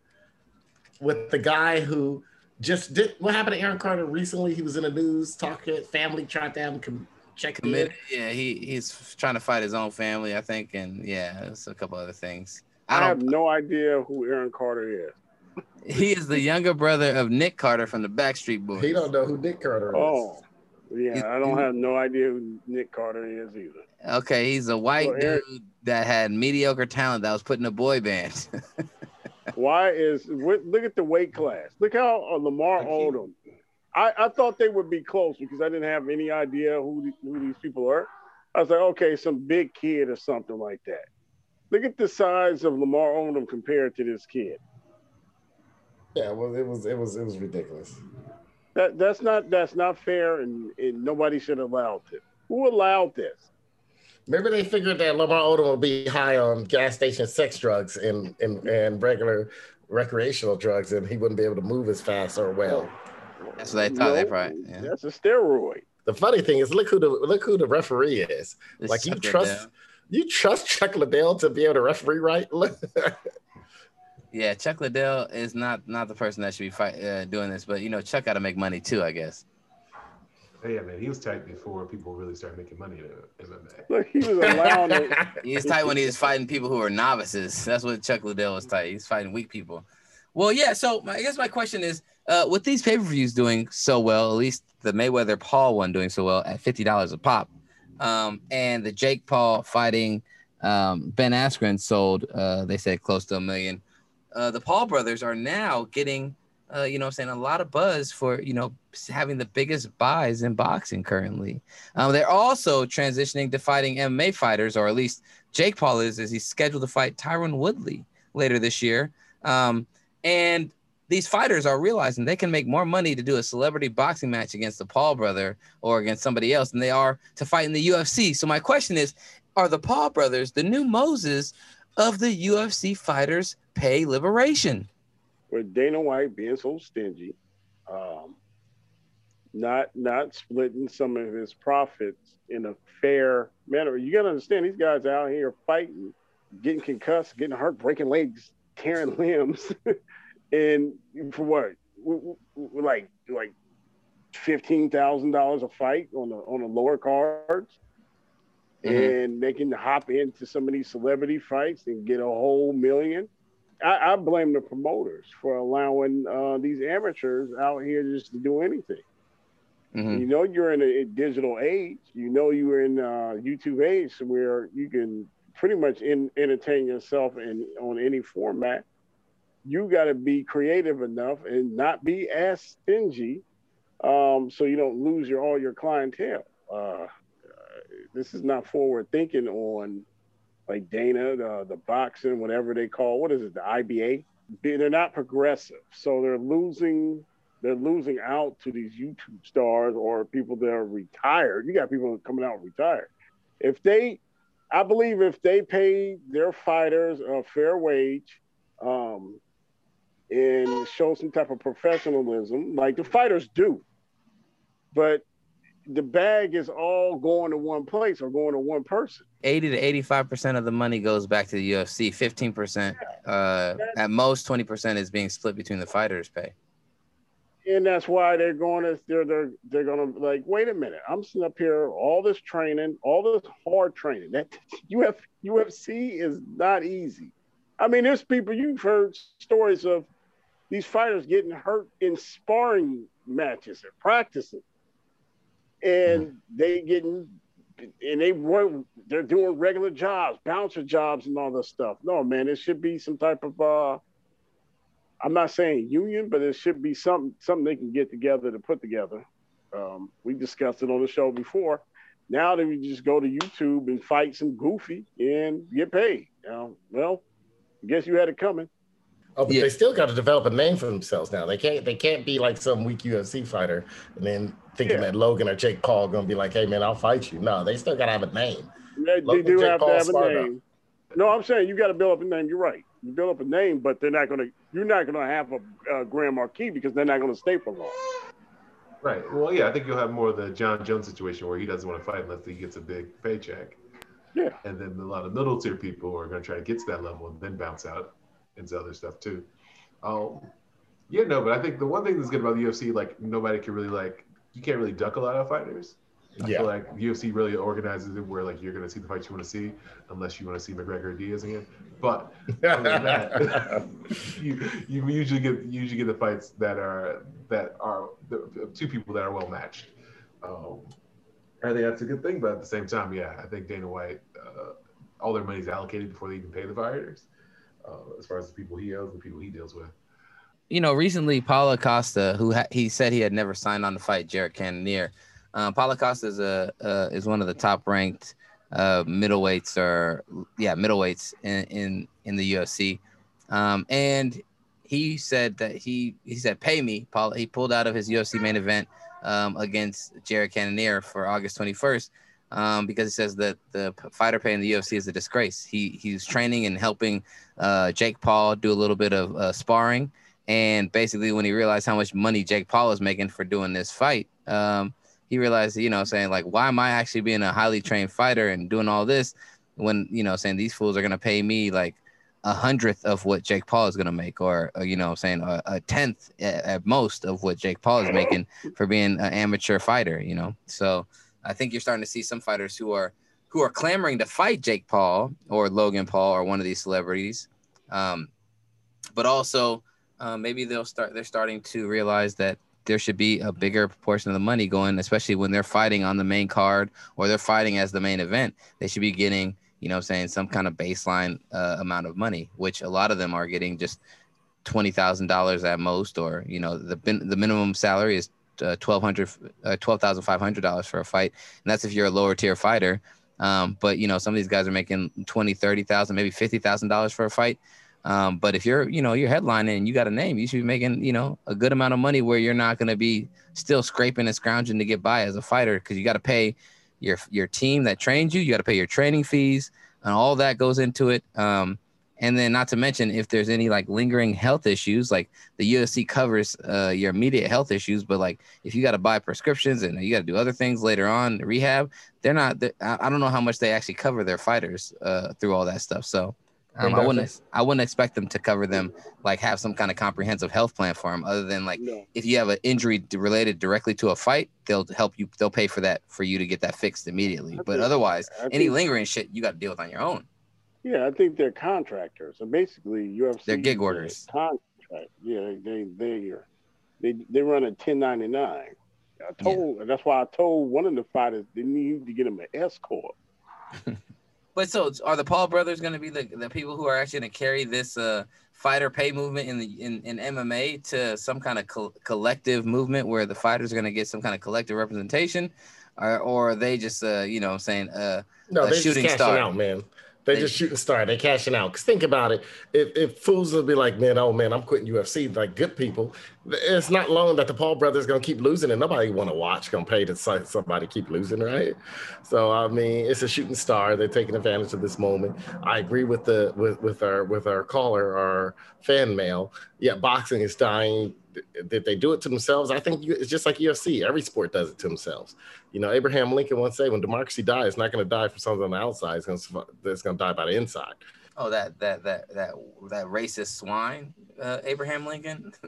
With the guy who just did what happened to Aaron Carter recently? He was in the news talking. Family tried to have him com- check him in. Yeah, he he's trying to fight his own family, I think, and yeah, it's a couple other things. I, I have no idea who Aaron Carter is. He is the younger brother of Nick Carter from the Backstreet Boys. He don't know who Nick Carter is. Oh, yeah, You- I don't have no idea who Nick Carter is either. Okay, he's a white Well, Eric- dude that had mediocre talent that was put in a boy band. Why is what, look at the weight class? Look how uh, Lamar Odom. I, I thought they would be close because I didn't have any idea who the, who these people are. I was like, okay, some big kid or something like that. Look at the size of Lamar Odom compared to this kid. Yeah, well, it was it was it was ridiculous. That that's not that's not fair, and, and nobody should allow it. Who allowed this? Maybe they figured that Lamar Odom would be high on gas station sex drugs and, and, and regular recreational drugs, and he wouldn't be able to move as fast or well. That's what they thought. They probably. Yeah. That's a steroid. The funny thing is, look who the look who the referee is. This like you trust Liddell. you trust Chuck Liddell to be able to referee right? Yeah, Chuck Liddell is not not the person that should be fight, uh, doing this, but you know, Chuck got to make money too, I guess. Hey, yeah, man, he was tight before people really started making money in MMA. Look, he was allowing it. He was tight when he was fighting people who were novices. That's what Chuck Liddell was tight. He's fighting weak people. Well, yeah. So my, I guess my question is, uh, with these pay per views doing so well, at least the Mayweather Paul one doing so well at fifty dollars a pop, um, and the Jake Paul fighting um, Ben Askren sold, uh, they said close to a million. Uh, the Paul brothers are now getting, uh, you know, I'm saying a lot of buzz for you know having the biggest buys in boxing currently. Um, they're also transitioning to fighting MMA fighters, or at least Jake Paul is, as he's scheduled to fight Tyron Woodley later this year. Um, and these fighters are realizing they can make more money to do a celebrity boxing match against the Paul brother or against somebody else than they are to fight in the UFC. So my question is, are the Paul brothers the new Moses of the UFC fighters pay liberation? With Dana White being so stingy, um, not not splitting some of his profits in a fair manner. You got to understand these guys out here fighting, getting concussed, getting hurt, breaking legs, tearing limbs, and for what? Like like fifteen thousand dollars a fight on the on the lower cards. And they can hop into some of these celebrity fights and get a whole million. I, I blame the promoters for allowing uh, these amateurs out here just to do anything. Mhm. You know, you're in a, a digital age. You know, you're in uh, YouTube age where you can pretty much in, entertain yourself in on any format. You got to be creative enough and not be as stingy, um, so you don't lose your all your clientele. Uh, this is not forward thinking on like Dana, the, the boxing, whatever they call, what is it, the IBA? They- They're not progressive, so they're losing. They're losing out to these YouTube stars or people that are retired. You got people coming out retired. If they, I believe, if they pay their fighters a fair wage, um, and show some type of professionalism, like the fighters do, but the bag is all going to one place or going to one person. 80 to 85 percent of the money goes back to the UFC. 15 percent, uh, at most 20 percent is being split between the fighters' pay. and that's why they're going to they're they're they're going to like wait a minute i'm sitting up here all this training all this hard training that uf ufc is not easy i mean there's people you've heard stories of these fighters getting hurt in sparring matches and practicing and they getting and they work they're doing regular jobs bouncer jobs and all this stuff no man it should be some type of uh I'm not saying union, but it should be something something they can get together to put together. Um, we discussed it on the show before. Now that we just go to YouTube and fight some goofy and get paid. You well, I guess you had it coming. Oh, but they still got to develop a name for themselves now. They can't they can't be like some weak UFC fighter and then thinking Yeah. that Logan or Jake Paul gonna be like, hey man, I'll fight you. No, they still gotta have a name. They, they Logan do Jake have Paul to have a smart name. No, I'm saying you got to build up a name. You're right. You build up a name, but they're not gonna. You're not gonna have a uh, Grand Marquis because they're not gonna stay for long. Right. Well, yeah, I think you'll have more of the Jon Jones situation where he doesn't want to fight unless he gets a big paycheck. Yeah. And then a lot of middle tier people are going to try to get to that level and then bounce out into other stuff too. Um, yeah, no, but I think the one thing that's good about the UFC, like nobody can really like, you can't really duck a lot of fighters. I Yeah. feel like UFC really organizes it where like you're going to see the fights you want to see, unless you want to see McGregor or Diaz again. But that, you you usually get you usually get the fights that are that are the, two people that are well matched. Um, I think that's a good thing, but at the same time, yeah, I think Dana White, uh, all their money's allocated before they even pay the fighters, uh, as far as the people he owes the people he deals with. you know, recently Paulo Costa, who ha- he said he had never signed on to fight Jared Cannonier. Uh, Paulo Costa is a uh, is one of the top ranked uh, middleweights or yeah middleweights in in, in the UFC, um, and he said that he he said pay me. Paul he pulled out of his UFC main event um, against Jared Cannonier for August 21st. Um, because he says that the fighter pay in the UFC is a disgrace. He he's training and helping uh, Jake Paul do a little bit of uh, sparring, and basically, when he realized how much money Jake Paul is making for doing this fight, um, he realized, you know, saying like, why am I actually being a highly trained fighter and doing all this when, you know, saying these fools are gonna pay me like a hundredth of what Jake Paul is going to make, or, or, you know, saying a, a tenth at, at most of what Jake Paul is making for being an amateur fighter. You know, so I think you're starting to see some fighters who are who are clamoring to fight Jake Paul or Logan Paul or one of these celebrities, um, but also uh, maybe they'll start. They're starting to realize that there should be a bigger proportion of the money going, especially when they're fighting on the main card or they're fighting as the main event. They should be getting, you know, saying some kind of baseline uh, amount of money, which a lot of them are getting just twenty thousand dollars at most, or you know, the the minimum salary is uh, uh, dollars for a fight, and that's if you're a lower tier fighter. Um, but you know, some of these guys are making twenty, thirty thousand, maybe fifty thousand dollars for a fight. Um, but if you're, you know, you're headlining and you got a name, you should be making, you know, a good amount of money where you're not going to be still scraping and scrounging to get by as a fighter because you got to pay your your team that trains you, you got to pay your training fees, and all that goes into it. Um, and then not to mention if there's any like lingering health issues, like the UFC covers uh, your immediate health issues, but like if you got to buy prescriptions and you got to do other things later on rehab, they're not. They're, I don't know how much they actually cover their fighters uh, through all that stuff. So um, I wouldn't. I wouldn't expect them to cover them like have some kind of comprehensive health plan for them, other than like No. if you have an injury related directly to a fight, they'll help you. They'll pay for that for you to get that fixed immediately. I But think- otherwise, I any think- lingering shit you got to deal with on your own. Yeah, I think they're contractors. So basically, UFC. They're gig is a workers. Contract. Yeah, they they are. They they run a 1099. I told. That's why I told one of the fighters they need to get him an escort. But so are the Paul brothers going to be the, the people who are actually going to carry this uh, fighter pay movement in the in, in MMA to some kind of col- collective movement where the fighters are going to get some kind of collective representation, or, or are they just uh, you know saying uh, No, a they're just shooting cashing star? out, man. They, just shooting star. They cashing out. Cause think about it. If, if fools will be like, man, oh man, I'm quitting UFC. Like good people, it's not long that the Paul brothers gonna keep losing, and nobody want to watch. Gonna pay to somebody keep losing, right? So I mean, it's a shooting star. They're taking advantage of this moment. I agree with the with with our with our caller, our fan mail. Yeah, boxing is dying. Did they do it to themselves? I think you, it's just like UFC. Every sport does it to themselves. You know, Abraham Lincoln once said, "When democracy dies, it's not going to die from something on the outside. It's going to it's to die by the inside." Oh, that that that that that racist swine, uh, Abraham Lincoln.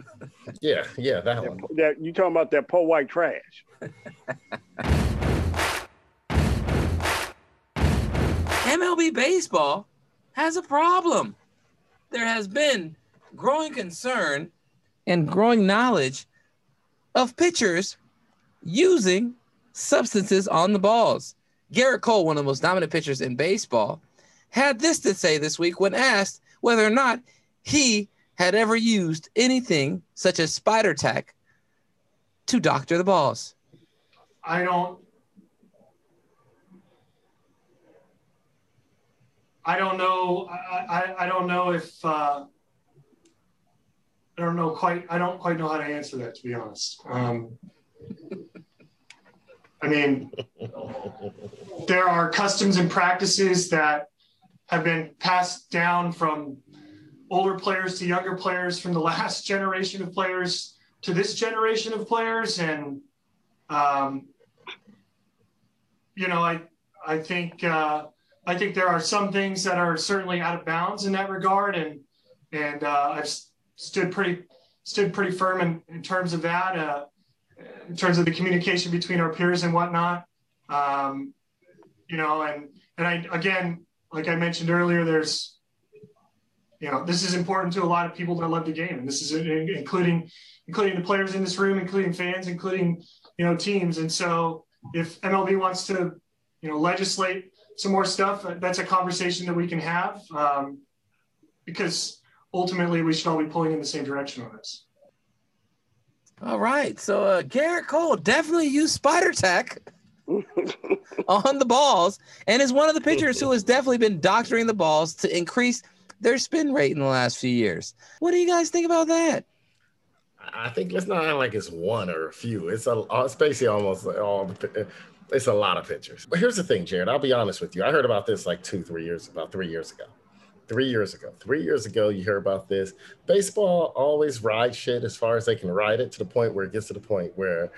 Yeah, yeah, that one. That you talking about that poor white trash? MLB baseball has a problem. There has been growing concern and growing knowledge of pitchers using substances on the balls. Gerrit Cole, one of the most dominant pitchers in baseball, had this to say this week when asked whether or not he had ever used anything such as spider tack to doctor the balls. I don't. I don't know. I, I, I don't know if uh, I don't know quite. I don't quite know how to answer that, to be honest. Um, I mean, there are customs and practices that have been passed down from older players to younger players, from the last generation of players to this generation of players, and um, you know, I I think uh, I think there are some things that are certainly out of bounds in that regard, and and uh, I've stood pretty stood pretty firm in, in terms of that, uh, in terms of the communication between our peers and whatnot. Um, you know, and and I again, like I mentioned earlier, there's you know this is important to a lot of people that love the game, and this is including including the players in this room, including fans, including you know teams, and so if MLB wants to you know legislate some more stuff, uh, that's a conversation that we can have um, because ultimately we should all be pulling in the same direction on this. All right. So uh, Gerrit Cole definitely used spider Tack on the balls and is one of the pitchers who has definitely been doctoring the balls to increase their spin rate in the last few years. What do you guys think about that? I think let's not act like it's one or a few. It's a it's basically almost all the it's a lot of pitchers. But here's the thing, Jared. I'll be honest with you. I heard about this like two, three years about three years ago. Three years ago. Three years ago, you hear about this. Baseball always rides shit as far as they can ride it to the point where it gets to the point where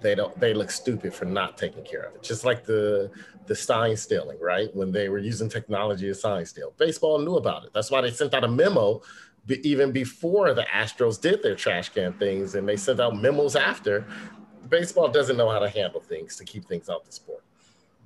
they don't they look stupid for not taking care of it. Just like the the sign stealing, right? When they were using technology to sign steal. Baseball knew about it. That's why they sent out a memo even before the Astros did their trash can things, and they sent out memos after. Baseball doesn't know how to handle things to keep things out the sport.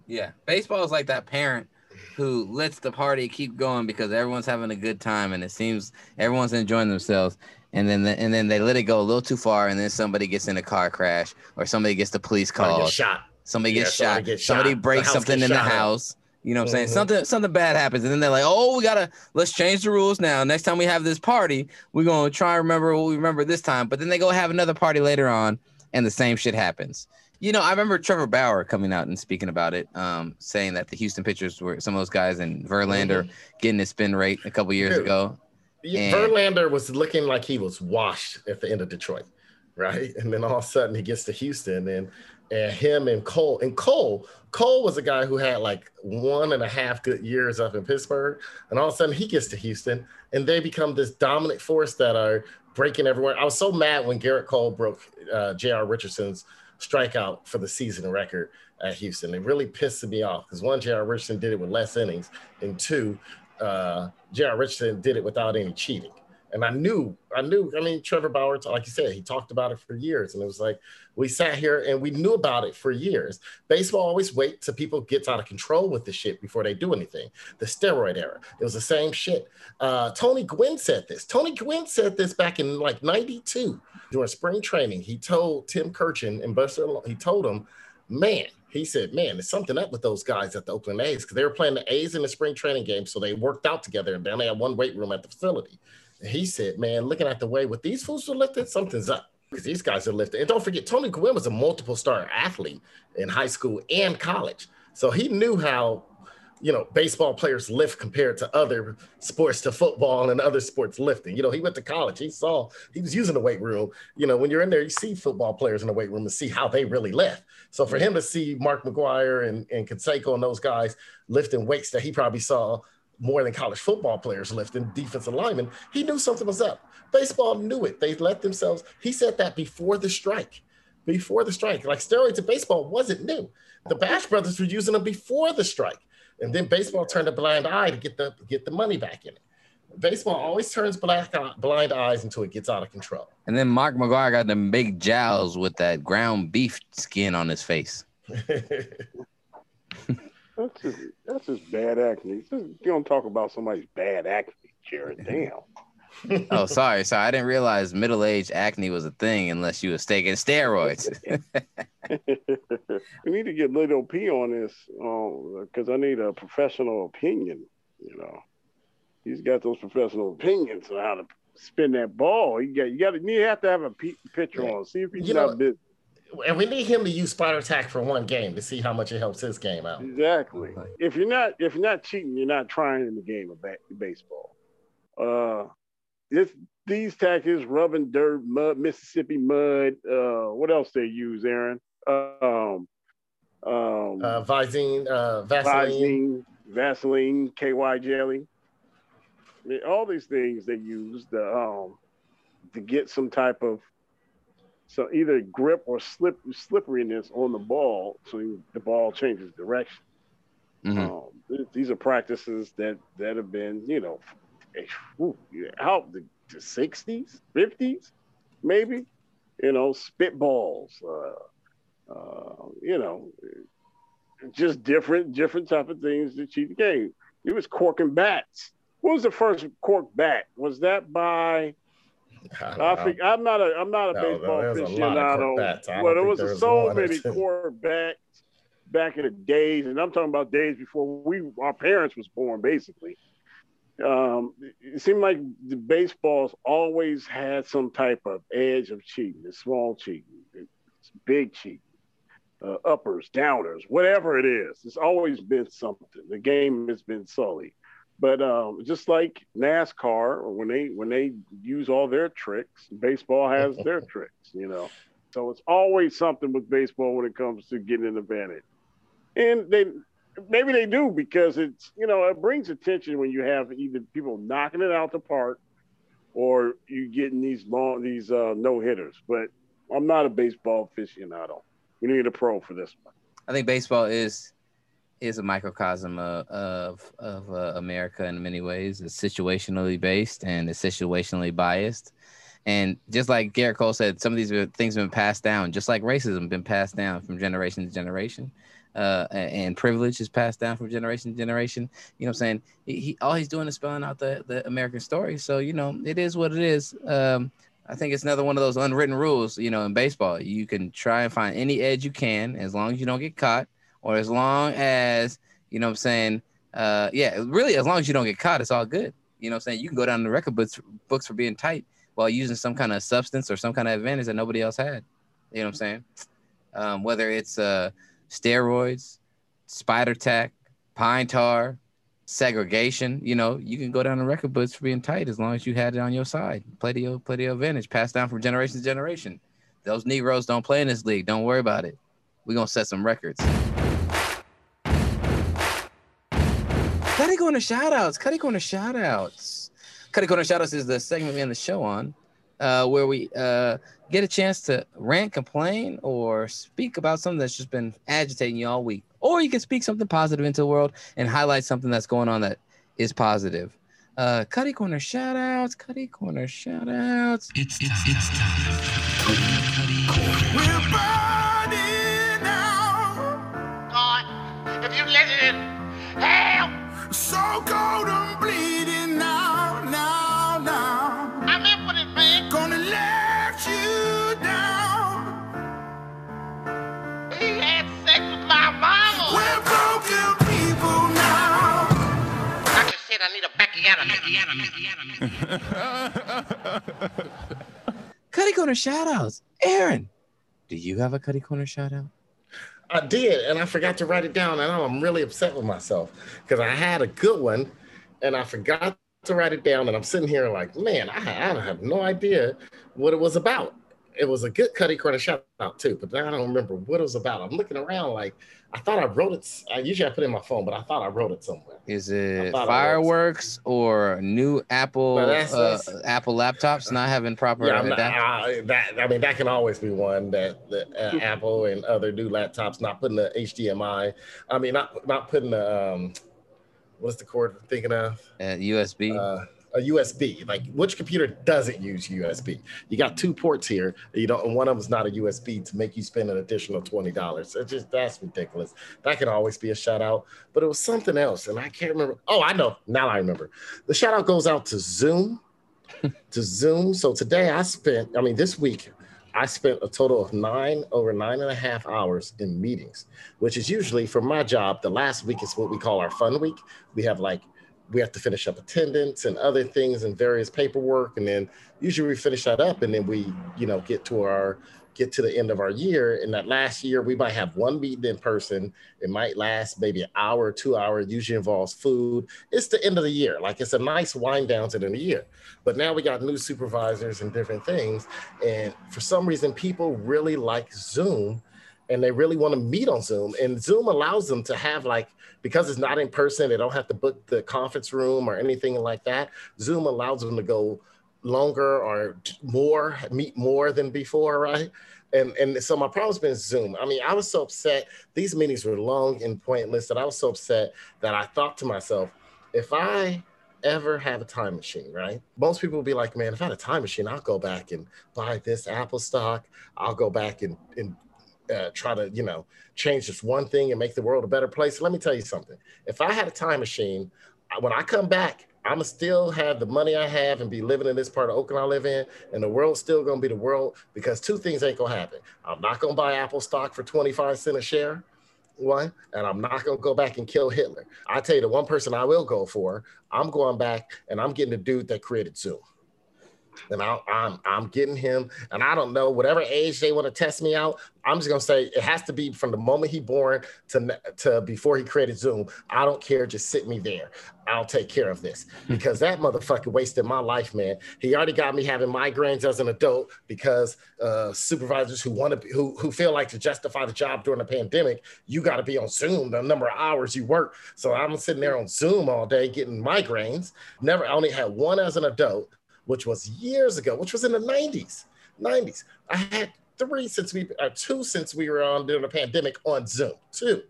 Yeah, baseball is like that parent who lets the party keep going because everyone's having a good time and it seems everyone's enjoying themselves. And then the, and then they let it go a little too far and then somebody gets in a car crash or somebody gets the police call Somebody gets shot. somebody Yeah, gets somebody shot. gets somebody shot. breaks something in the house. You know what i'm saying? Mhm. something something bad happens and then they're like oh we gotta let's change the rules now. Next time we have this party we're gonna try and remember what we remember this time. But then they go have another party later on and the same shit happens you know, I remember Trevor Bauer coming out and speaking about it, um, saying that the Houston pitchers were some of those guys and Verlander getting his spin rate a couple years Dude. ago. And- Verlander was looking like he was washed at the end of Detroit, right? And then all of a sudden he gets to Houston and and him and Cole and Cole Cole was a guy who had like one and a half good years up in Pittsburgh, and all of a sudden he gets to Houston and they become this dominant force that are breaking everywhere. I was so mad when Gerrit Cole broke uh, J.R. Richardson's strikeout for the season record at Houston. It really pissed me off because one, J.R. Richardson did it with less innings, and two, uh, J.R. Richardson did it without any cheating. And I knew, I knew, I mean, Trevor Bauer, like you said, he talked about it for years. And it was like, we sat here and we knew about it for years. Baseball always wait till people gets out of control with the shit before they do anything. The steroid era, it was the same shit. Uh, Tony Gwynn said this. Tony Gwynn said this back in like 92 during spring training. He told Tim Kurkjian and Buster, he told him, man, he said, man, there's something up with those guys at the Oakland A's because they were playing the A's in the spring training game. So they worked out together and they had one weight room at the facility. And he said, man, looking at the way what these fools are lifting, something's up because these guys are lifting. And don't forget, Tony Gwynn was a multiple star athlete in high school and college. So he knew how, you know, baseball players lift compared to other sports to football and other sports lifting. You know, he went to college. He saw, he was using the weight room. You know, when you're in there, you see football players in the weight room and see how they really lift. So for him to see Mark McGwire and, and Canseco and those guys lifting weights that he probably saw more than college football players lifting defensive linemen, he knew something was up. Baseball knew it. They let themselves, he said that before the strike. Before the strike. Like steroids in baseball wasn't new. The Bash brothers were using them before the strike. And then baseball turned a blind eye to get the get the money back in it. Baseball always turns black blind eyes until it gets out of control. And then Mark McGwire got them big jowls with that ground beef skin on his face. That's just that's just bad acne. Just- You don't talk about somebody's bad acne, Jared. Damn. Oh, sorry, sorry. I didn't realize middle aged acne was a thing unless you was taking steroids. we need to get Little P on this because I need a professional opinion. You know, he's got those professional opinions on how to spin that ball. You got you got to you have to have a pitcher picture on. See if he's You not know- busy. and we need him to use spider attack for one game to see how much it helps his game out. Exactly. If you're not if you're not cheating, you're not trying in the game of ba- baseball. Uh, this these tactics, rubbing dirt, mud, Mississippi mud. Uh, what else they use, Aaron? Um, um, Uh, Visine, uh, Vaseline. Visine, Vaseline, KY jelly. I mean, all these things they use to um to get some type of so either grip or slip slipperiness on the ball, so the ball changes direction. Mhm. Um, th- these are practices that that have been, you know, whew, yeah, out the, the 60s, 50s, maybe. You know, spitballs. Uh, uh, you know, just different different type of things to cheat the game. It was corking bats. What was the first cork bat? Was that by? I think I'm not a I'm not a No, baseball there's a lot of cork aficionado. I don't but there was was so many bats back in the days, and I'm talking about days before we our parents was born, basically. Um, it seemed like the baseballs always had some type of edge of cheating. It's small cheating, it's big cheating, uh, uppers, downers, whatever it is. It's always been something. The game has been sullied. But um, just like NASCAR, or when they when they use all their tricks, baseball has their tricks, you know. So it's always something with baseball when it comes to getting an advantage. And they, maybe they do because it's you know it brings attention when you have either people knocking it out the park or you getting these long these uh, no hitters. But I'm not a baseball aficionado. We need a pro for this one. I think baseball is is a microcosm of of, of uh, America in many ways. It's situationally based and it's situationally biased. And just like Gerrit Cole said, some of these things have been passed down, just like racism been passed down from generation to generation. Uh, and privilege is passed down from generation to generation. You know what I'm saying? He, he, all he's doing is spelling out the, the American story. So, you know, it is what it is. Um, I think it's another one of those unwritten rules, you know, in baseball. You can try and find any edge you can as long as you don't get caught or as long as, you know what I'm saying? Uh, yeah, really, as long as you don't get caught, it's all good. You know what I'm saying? You can go down the record books, books for being tight while using some kind of substance or some kind of advantage that nobody else had. You know what I'm saying? Um, whether it's uh, steroids, spider tack, pine tar, segregation, you know, you can go down the record books for being tight as long as you had it on your side. Play to your, play to your advantage, passed down from generation to generation. Those Negroes don't play in this league. Don't worry about it. We're going to set some records. Cuddy Corner shout outs. Cuddy Corner shout outs. Cuddy Corner Shoutouts is the segment we end the show on, uh, where we uh, get a chance to rant, complain, or speak about something that's just been agitating you all week. Or you can speak something positive into the world and highlight something that's going on that is positive. Uh, Cuddy Corner Shoutouts, Cuddy Corner Shoutouts. It's, it's, it's time. We're burning Cuddy Corner Shoutouts. Aaron, do you have a Cutty Corner Shoutout? I did, and I forgot to write it down, and I'm really upset with myself because I had a good one, and I forgot to write it down, and I'm sitting here like, man, I, I have no idea what it was about. It was a good Cutty Corner shout out too, but I don't remember what it was about. I'm looking around like I thought I wrote it. I usually I put it in my phone, but I thought I wrote it somewhere. Is it thought I wrote fireworks or new Apple No, that's- uh, that's- Apple laptops not having proper Yeah, I'm not. I, that I mean that can always be one that the uh, Apple and other new laptops not putting the HDMI. I mean not not putting the um, what's the cord I'm thinking of? Uh, USB. A USB. Like which computer doesn't use USB? You got two ports here. You don't, and one of them's not a USB to make you spend an additional twenty dollars. It's just that's ridiculous. That can always be a shout out, but it was something else, and I can't remember. Oh, I know now. I remember. The shout out goes out to Zoom. to Zoom. So today I spent. I mean, this week I spent a total of nine over nine and a half hours in meetings, which is usually for my job. The last week is what we call our fun week. We have like we have to finish up attendance and other things and various paperwork and then usually we finish that up and then we you know get to our get to the end of our year. And that last year we might have one meeting in person. It might last maybe an hour two hours. Usually involves food. It's the end of the year. Like it's a nice wind down to the end of the year. But now we got new supervisors and different things. And for some reason people really like zoom and they really want to meet on Zoom. And Zoom allows them to have like because it's not in person, they don't have to book the conference room or anything like that. Zoom allows them to go longer or more, meet more than before, right? And and so my problem's been Zoom. I mean, I was so upset. These meetings were long and pointless that I was so upset that I thought to myself, if I ever have a time machine, right? Most people will be like, man, if I had a time machine, I'll go back and buy this Apple stock. I'll go back and, and uh, try to, you know, change just one thing and make the world a better place. Let me tell you something. If I had a time machine, when I come back, I'm gonna still have the money I have and be living in this part of Oakland I live in, and the world's still gonna be the world because two things ain't gonna happen. I'm not gonna buy Apple stock for 25 cents a share, one, and I'm not gonna go back and kill Hitler. I tell you, the one person I will go for, I'm going back and I'm getting the dude that created Zoom. And I, I'm I'm getting him, and I don't know whatever age they want to test me out. I'm just gonna say it has to be from the moment he born to to before he created Zoom. I don't care, just sit me there. I'll take care of this because that motherfucker wasted my life, man. He already got me having migraines as an adult because uh, supervisors who want to who who feel like to justify the job during the pandemic, you got to be on Zoom the number of hours you work. So I'm sitting there on Zoom all day getting migraines. Never, I only had one as an adult which was years ago, which was in the 90s. 90s. I had three since we, or uh, two since we were on during the pandemic on Zoom, two.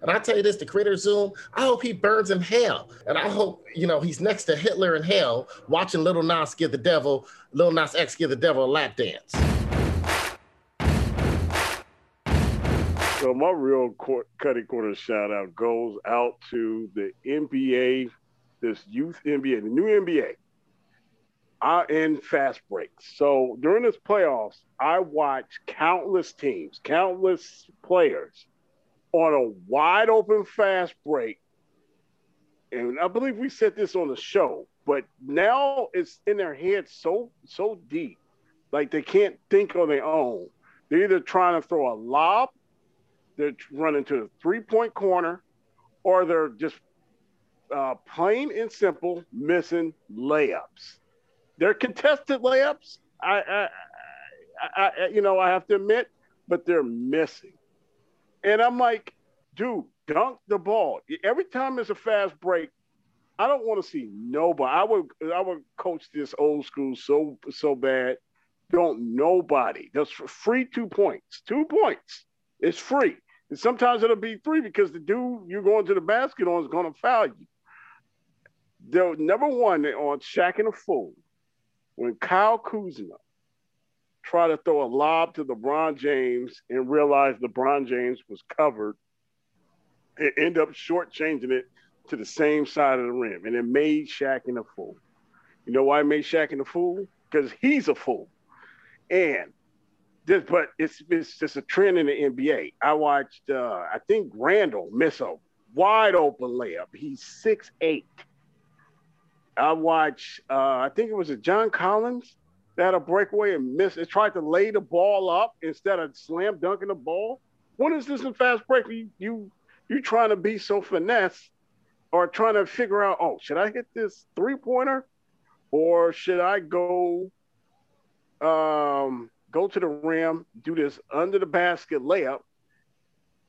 And I tell you this, the creator Zoom, I hope he burns in hell. And I hope, you know, he's next to Hitler in hell watching Little Nas give the devil, Little Nas X give the devil a lap dance. So my real court, cutting corner shout out goes out to the NBA, this youth NBA, the new NBA are in fast breaks. So during this playoffs, I watched countless teams, countless players on a wide open fast break. And I believe we said this on the show, but now it's in their head so so deep, like they can't think on their own. They're either trying to throw a lob, they're running to the three point corner, or they're just uh, plain and simple missing layups they're contested layups. I, I, I, I, you know, I have to admit, but they're missing. And I'm like, dude, dunk the ball. Every time there's a fast break, I don't want to see nobody. I would, I would coach this old school so, so bad. Don't nobody. That's free two points. Two points. It's free. And sometimes it'll be three because the dude you're going to the basket on is going to foul you. The number one on Shaqtin' a Fool when Kyle Kuzma tried to throw a lob to LeBron James and realized LeBron James was covered, it ended up shortchanging it to the same side of the rim, and it made Shaqtin' a fool. You know why it made Shaqtin' a fool? Because he's a fool. And this, but it's it's just a trend in the NBA. I watched, uh, I think Randle miss a wide open layup. He's six eight I watched, uh, I think it was a John Collins that had a breakaway and missed. It tried to lay the ball up instead of slam dunking the ball. What is this in fast break? You you you trying to be so finesse or trying to figure out, oh, should I hit this three pointer or should I go um, go to the rim, do this under the basket layup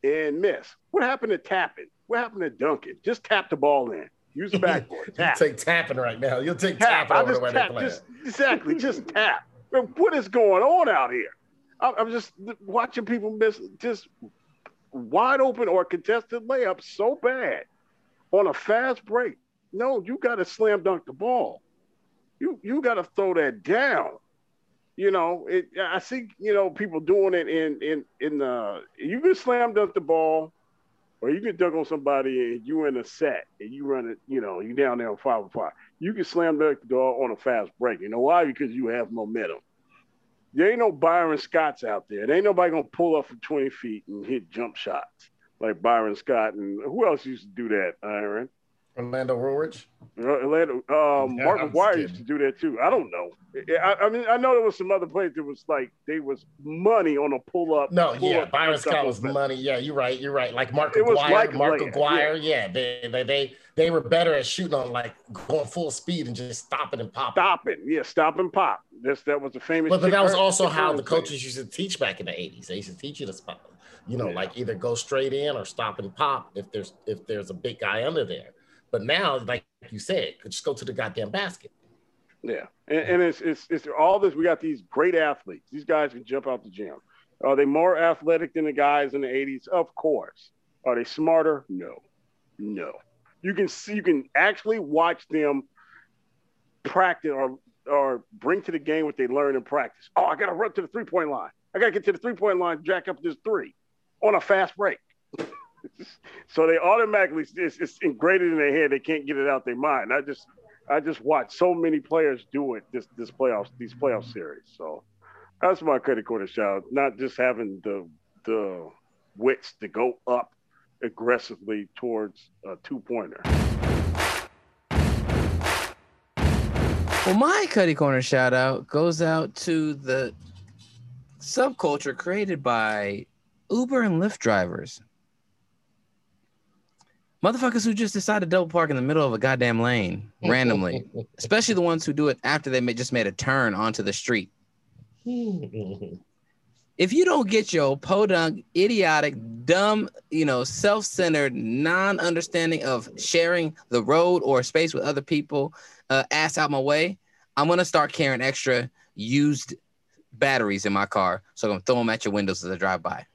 and miss? What happened to tapping? What happened to dunking? Just tap the ball in. Use the backboard. Tap. you take tapping right now. You'll take tap. tapping over the way tap. Just, exactly. Just tap. What is going on out here? I'm just watching people miss just wide open or contested layups so bad on a fast break. No, you got to slam dunk the ball. You you got to throw that down. You know, it, I see you know people doing it in in in the. You can slam dunk the ball or you can dunk on somebody and you in a set and you run it, you know, you down there on five five. You can slam dunk the door on a fast break. You know why? Because you have momentum. There ain't no Byron Scotts out there. There ain't nobody gonna pull up from 20 feet and hit jump shots like Byron Scott. And who else used to do that, Aaron? Orlando Woolridge. Atlanta, um, yeah, Mark McGwire used to do that too. I don't know. I, I, mean, I know there was some other players that was like they was money on a pull up. No, pull yeah, Byron Scott was money. Yeah, you're right. You're right. Like Mark McGwire, Mark McGwire. Yeah. yeah, they, they they they were better at shooting on like going full speed and just stopping and popping. Stopping, yeah, stop and pop. This that was the famous. But, but that was also how the coaches used to teach back in the '80s. They used to teach you to spot, you know, yeah. like either go straight in or stop and pop if there's if there's a big guy under there. But now, like you said, just go to the goddamn basket. Yeah, and, and it's, it's it's all this. We got these great athletes. These guys can jump out the gym. Are they more athletic than the guys in the '80s? Of course. Are they smarter? No, no. You can see, you can actually watch them practice or or bring to the game what they learn in practice. Oh, I got to run to the three point line. I got to get to the three point line, jack up this three on a fast break so they automatically it's, it's ingrained in their head. They can't get it out their mind. I just I just watched so many players do it this this playoffs these playoff series. So that's my credit quarter shout. Not just having the the wits to go up aggressively towards a two pointer. Well, my Cuddy Corner shout out goes out to the subculture created by Uber and Lyft drivers. Motherfuckers who just decide to double park in the middle of a goddamn lane randomly, especially the ones who do it after they may, just made a turn onto the street. If you don't get your podunk, idiotic, dumb, you know, self-centered, non-understanding of sharing the road or space with other people, uh, ass out my way, I'm gonna start carrying extra used batteries in my car, so I'm gonna throw them at your windows as I drive by.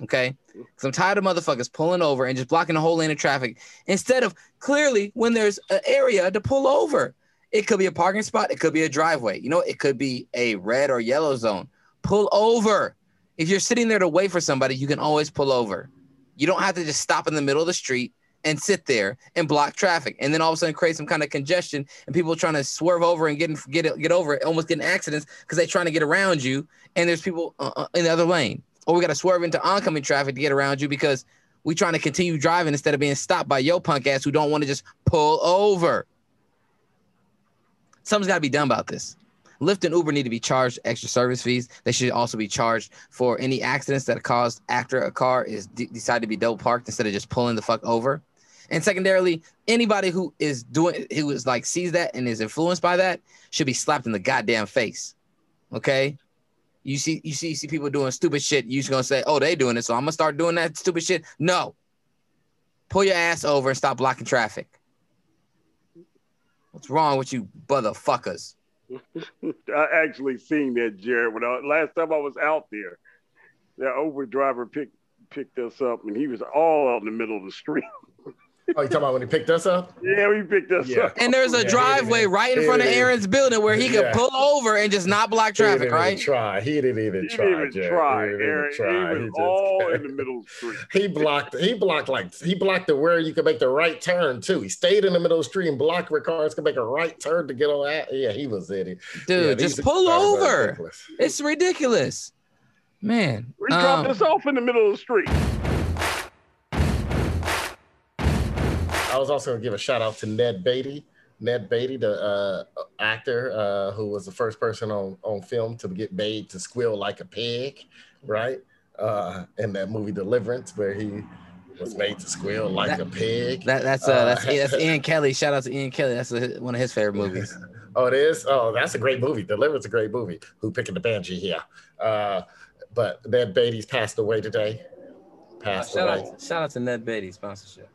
Okay, because I'm tired of motherfuckers pulling over and just blocking the whole lane of traffic instead of clearly when there's an area to pull over. It could be a parking spot, it could be a driveway, you know, it could be a red or yellow zone. Pull over. If you're sitting there to wait for somebody, you can always pull over. You don't have to just stop in the middle of the street and sit there and block traffic, and then all of a sudden create some kind of congestion, and people trying to swerve over and get get get over it, almost getting accidents because they're trying to get around you, and there's people uh, uh, in the other lane, or we got to swerve into oncoming traffic to get around you because we trying to continue driving instead of being stopped by yo punk ass who don't want to just pull over. Something's got to be done about this. Lyft and Uber need to be charged extra service fees. They should also be charged for any accidents that are caused after a car is de- decided to be double parked instead of just pulling the fuck over. And secondarily, anybody who is doing who is like sees that and is influenced by that should be slapped in the goddamn face. Okay? You see, you see, you see people doing stupid shit. You just gonna say, "Oh, they doing it, so I'm gonna start doing that stupid shit." No. Pull your ass over and stop blocking traffic. What's wrong with you, motherfuckers? I actually seen that, Jared. When I, last time I was out there, that Uber driver picked picked us up, and he was all out in the middle of the street. Oh, you talking about when he picked us up? Yeah, he picked us Yeah. up. And there's a Yeah, driveway right in front of Aaron's building where he could Yeah. pull over and just not block traffic, he didn't right? Even try. He didn't even He try. didn't even try, He didn't even Aaron. try. He He was just- all in the middle of the street. He blocked. He blocked like he blocked the where you could make the right turn too. He stayed in the middle of the street and blocked where cars could make a right turn to get on that. Yeah, he was in it. Dude, Yeah, just pull over. ridiculous. It's ridiculous. Man. He dropped um, us off in the middle of the street. I was also gonna give a shout out to Ned Beatty. Ned Beatty, the uh, actor uh, who was the first person on, on film to get made to squeal like a pig, right? Uh, in that movie Deliverance, where he was made to squeal like That- a pig. That, that's uh, that's Uh, that's Ian Kelly. Shout out to Ian Kelly. That's a, one of his favorite movies. Oh, it is. Oh, that's a great movie. Deliverance is a great movie. Who picking the banshee here? Uh, but Ned Beatty's passed away today. Passed shout away. out, shout out to Ned Beatty sponsorship.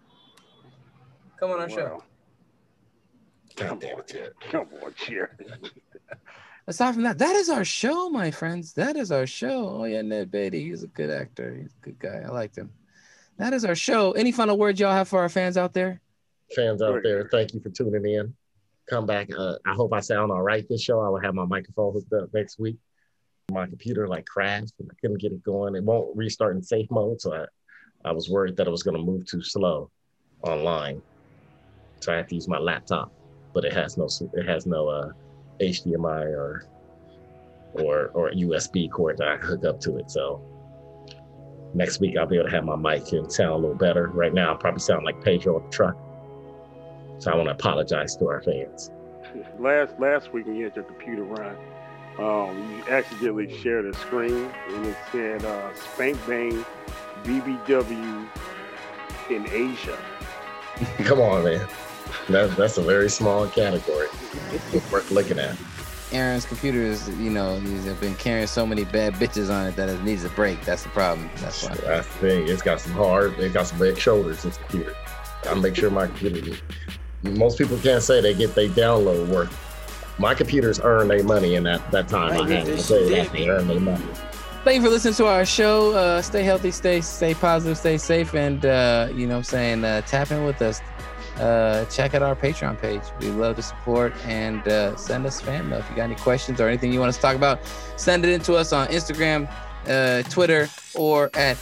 Come on our show. God Come damn on, it, Jared. Come on, cheer. Aside from that, that is our show, my friends. That is our show. Oh yeah, Ned Beatty. He's a good actor. He's a good guy. I liked him. That is our show. Any final words y'all have for our fans out there? Fans out there, thank you for tuning in. Come back. Uh, I hope I sound all right this show. I will have my microphone hooked up next week. My computer like crashed and I couldn't get it going. It won't restart in safe mode, so I, I was worried that it was going to move too slow online. So I have to use my laptop, but it has no it has no uh, HDMI or or or USB cord that I can hook up to it. So next week I'll be able to have my mic and sound a little better. Right now I probably sound like Pedro at the truck. So I want to apologize to our fans. Last last week when you had your computer run, um, you accidentally shared a screen and it said uh, Spank Bang BBW in Asia. Come on, man. That, that's a very small category. Worth looking at. Aaron's computer is, you know, he's been carrying so many bad bitches on it that it needs a break. That's the problem. That's why. That's the thing. It's got some hard, it's got some big shoulders, this computer. I make sure my computer, most people can't say they get their download worth. My computers earn their money in that, that time I have. I'll tell you that. They earn their money. Thank you for listening to our show. Uh, stay healthy, stay stay positive, stay safe, and uh, you know what I'm saying, uh, tap in with us. Uh, check out our Patreon page. We love to support and uh, send us fan mail. If you got any questions or anything you want us to talk about, send it in to us on Instagram, uh, Twitter, or at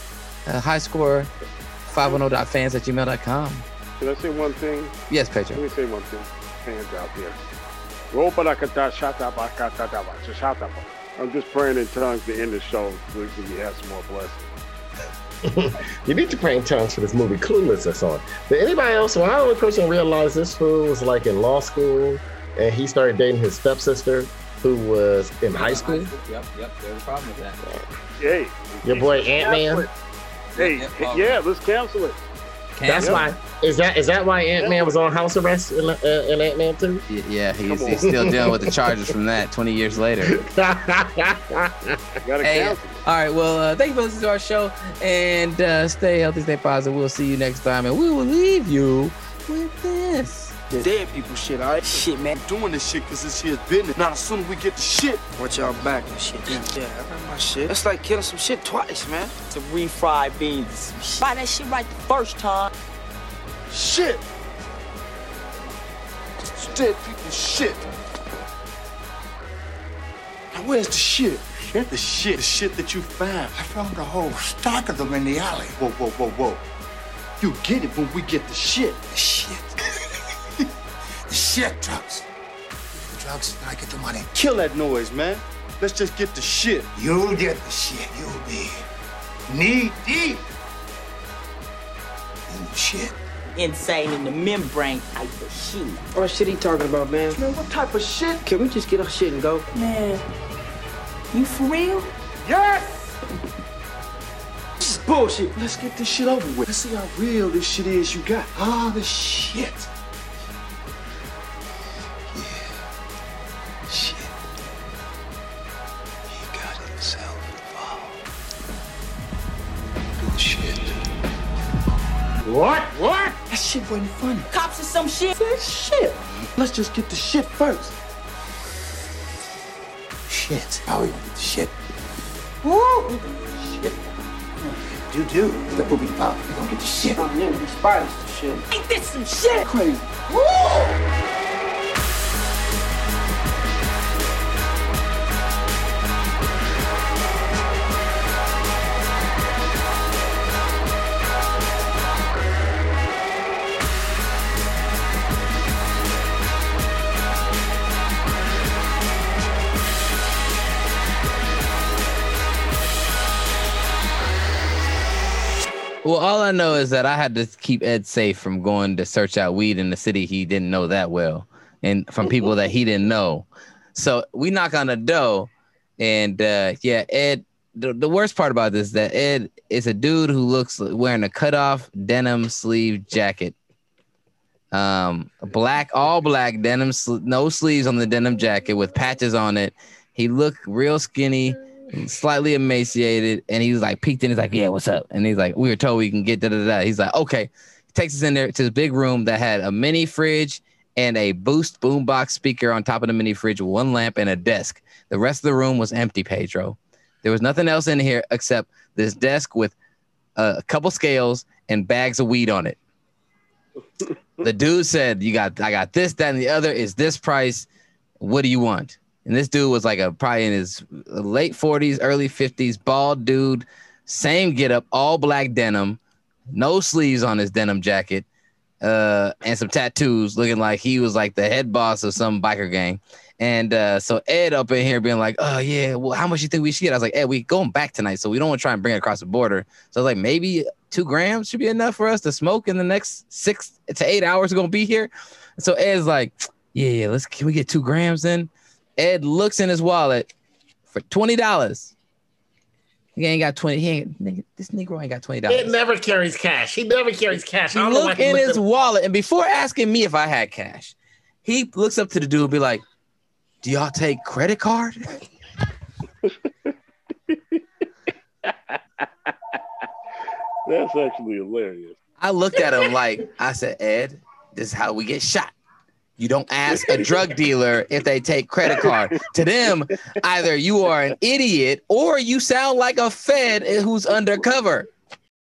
uh, highscore510.fans at gmail.com. Can I say one thing? Yes, Let Pedro. me say one thing, fans out there. Robarakata shatabakatadaba, shashataba. I'm just praying in tongues to end the show so we can have some more blessings. you need to pray in tongues for this movie Clueless that's on. Did anybody else, well, I the only person realize this fool was like in law school and he started dating his stepsister, who was in high school. Yep, yep. There's a problem with that. Hey, Your boy Ant Man. Hey, Yeah, yeah, yeah, let's cancel it. That's Cancel? why. Is that is that why Ant Man was on house arrest in, uh, in Ant Man Two? Yeah, he's, he's still dealing with the charges from that 20 years later. Gotta Hey, all right. Well, uh, thank you for listening to our show, and uh, stay healthy, stay positive. We'll see you next time, and we will leave you with this. Dead people shit, all right? Shit, man. Doing this shit because this here's business. Now, as soon as we get the shit, watch y'all back and shit. Yeah, yeah, I got my shit. That's like killing some shit twice, man. To refried beans and some shit. Buy that shit right the first time. Shit. It's dead people shit. Now, where's the shit? Shit? The shit. The shit that you found. I found a whole stock of them in the alley. Whoa, whoa, whoa, whoa. You get it when we get the shit. The shit. the shit drugs. The drugs, and I get the money. Kill that noise, man. Let's just get the shit. You'll get the shit. You'll be knee deep in the shit. Insane in the membrane type of shit. What shit he talking about, man? Man, what type of shit? Can we just get our shit and go? Man, you for real? Yes! This is bullshit. Let's get this shit over with. Let's see how real this shit is you got. Ah, the shit. What? What? That shit wasn't funny. Cops or some shit? That shit. Let's just get the shit first. Shit. How we gonna get the shit? Woo! Shit. Do do. The booby pop. You gonna get the shit. Oh, yeah, we spiders and shit. Ain't this some shit? Crazy. Well, all I know is that I had to keep Ed safe from going to search out weed in the city he didn't know that well, and from people that he didn't know. So we knock on the door, and uh, yeah, Ed. The, the worst part about this is that Ed is a dude who looks wearing a cutoff denim sleeve jacket, um, black, all black denim, no sleeves on the denim jacket with patches on it. He looked real skinny, slightly emaciated, and he was like peeked in. He's like, "Yeah, what's up?" And he's like, "We were told we can get da da da." He's like, "Okay." He Takes us in there to this big room that had a mini fridge and a Boost boombox speaker on top of the mini fridge one lamp and a desk. The rest of the room was empty, Pedro. There was nothing else in here except this desk with a couple scales and bags of weed on it. the dude said, "You got, I got this, that, and the other. Is this price? What do you want?" And this dude was like a probably in his late forties, early fifties, bald dude, same get up, all black denim, no sleeves on his denim jacket, uh, and some tattoos, looking like he was like the head boss of some biker gang. And uh, so Ed up in here being like, "Oh yeah, well, how much you think we should get?" I was like, "Ed, we going back tonight, so we don't want to try and bring it across the border." So I was like, maybe two grams should be enough for us to smoke in the next six to eight hours. We're gonna be here. So Ed's like, "Yeah, yeah, let's can we get two grams then?" Ed looks in his wallet for twenty dollars. He ain't got twenty. He ain't nigga, this Negro ain't got twenty It dollars. never carries cash. He never carries cash. He I don't look he in looked his at- wallet, and before asking me if I had cash, he looks up to the dude and be like, "Do y'all take credit card?" That's actually hilarious. I looked at him like I said, "Ed, this is how we get shot." You don't ask a drug dealer if they take credit card. To them, either you are an idiot or you sound like a Fed who's undercover.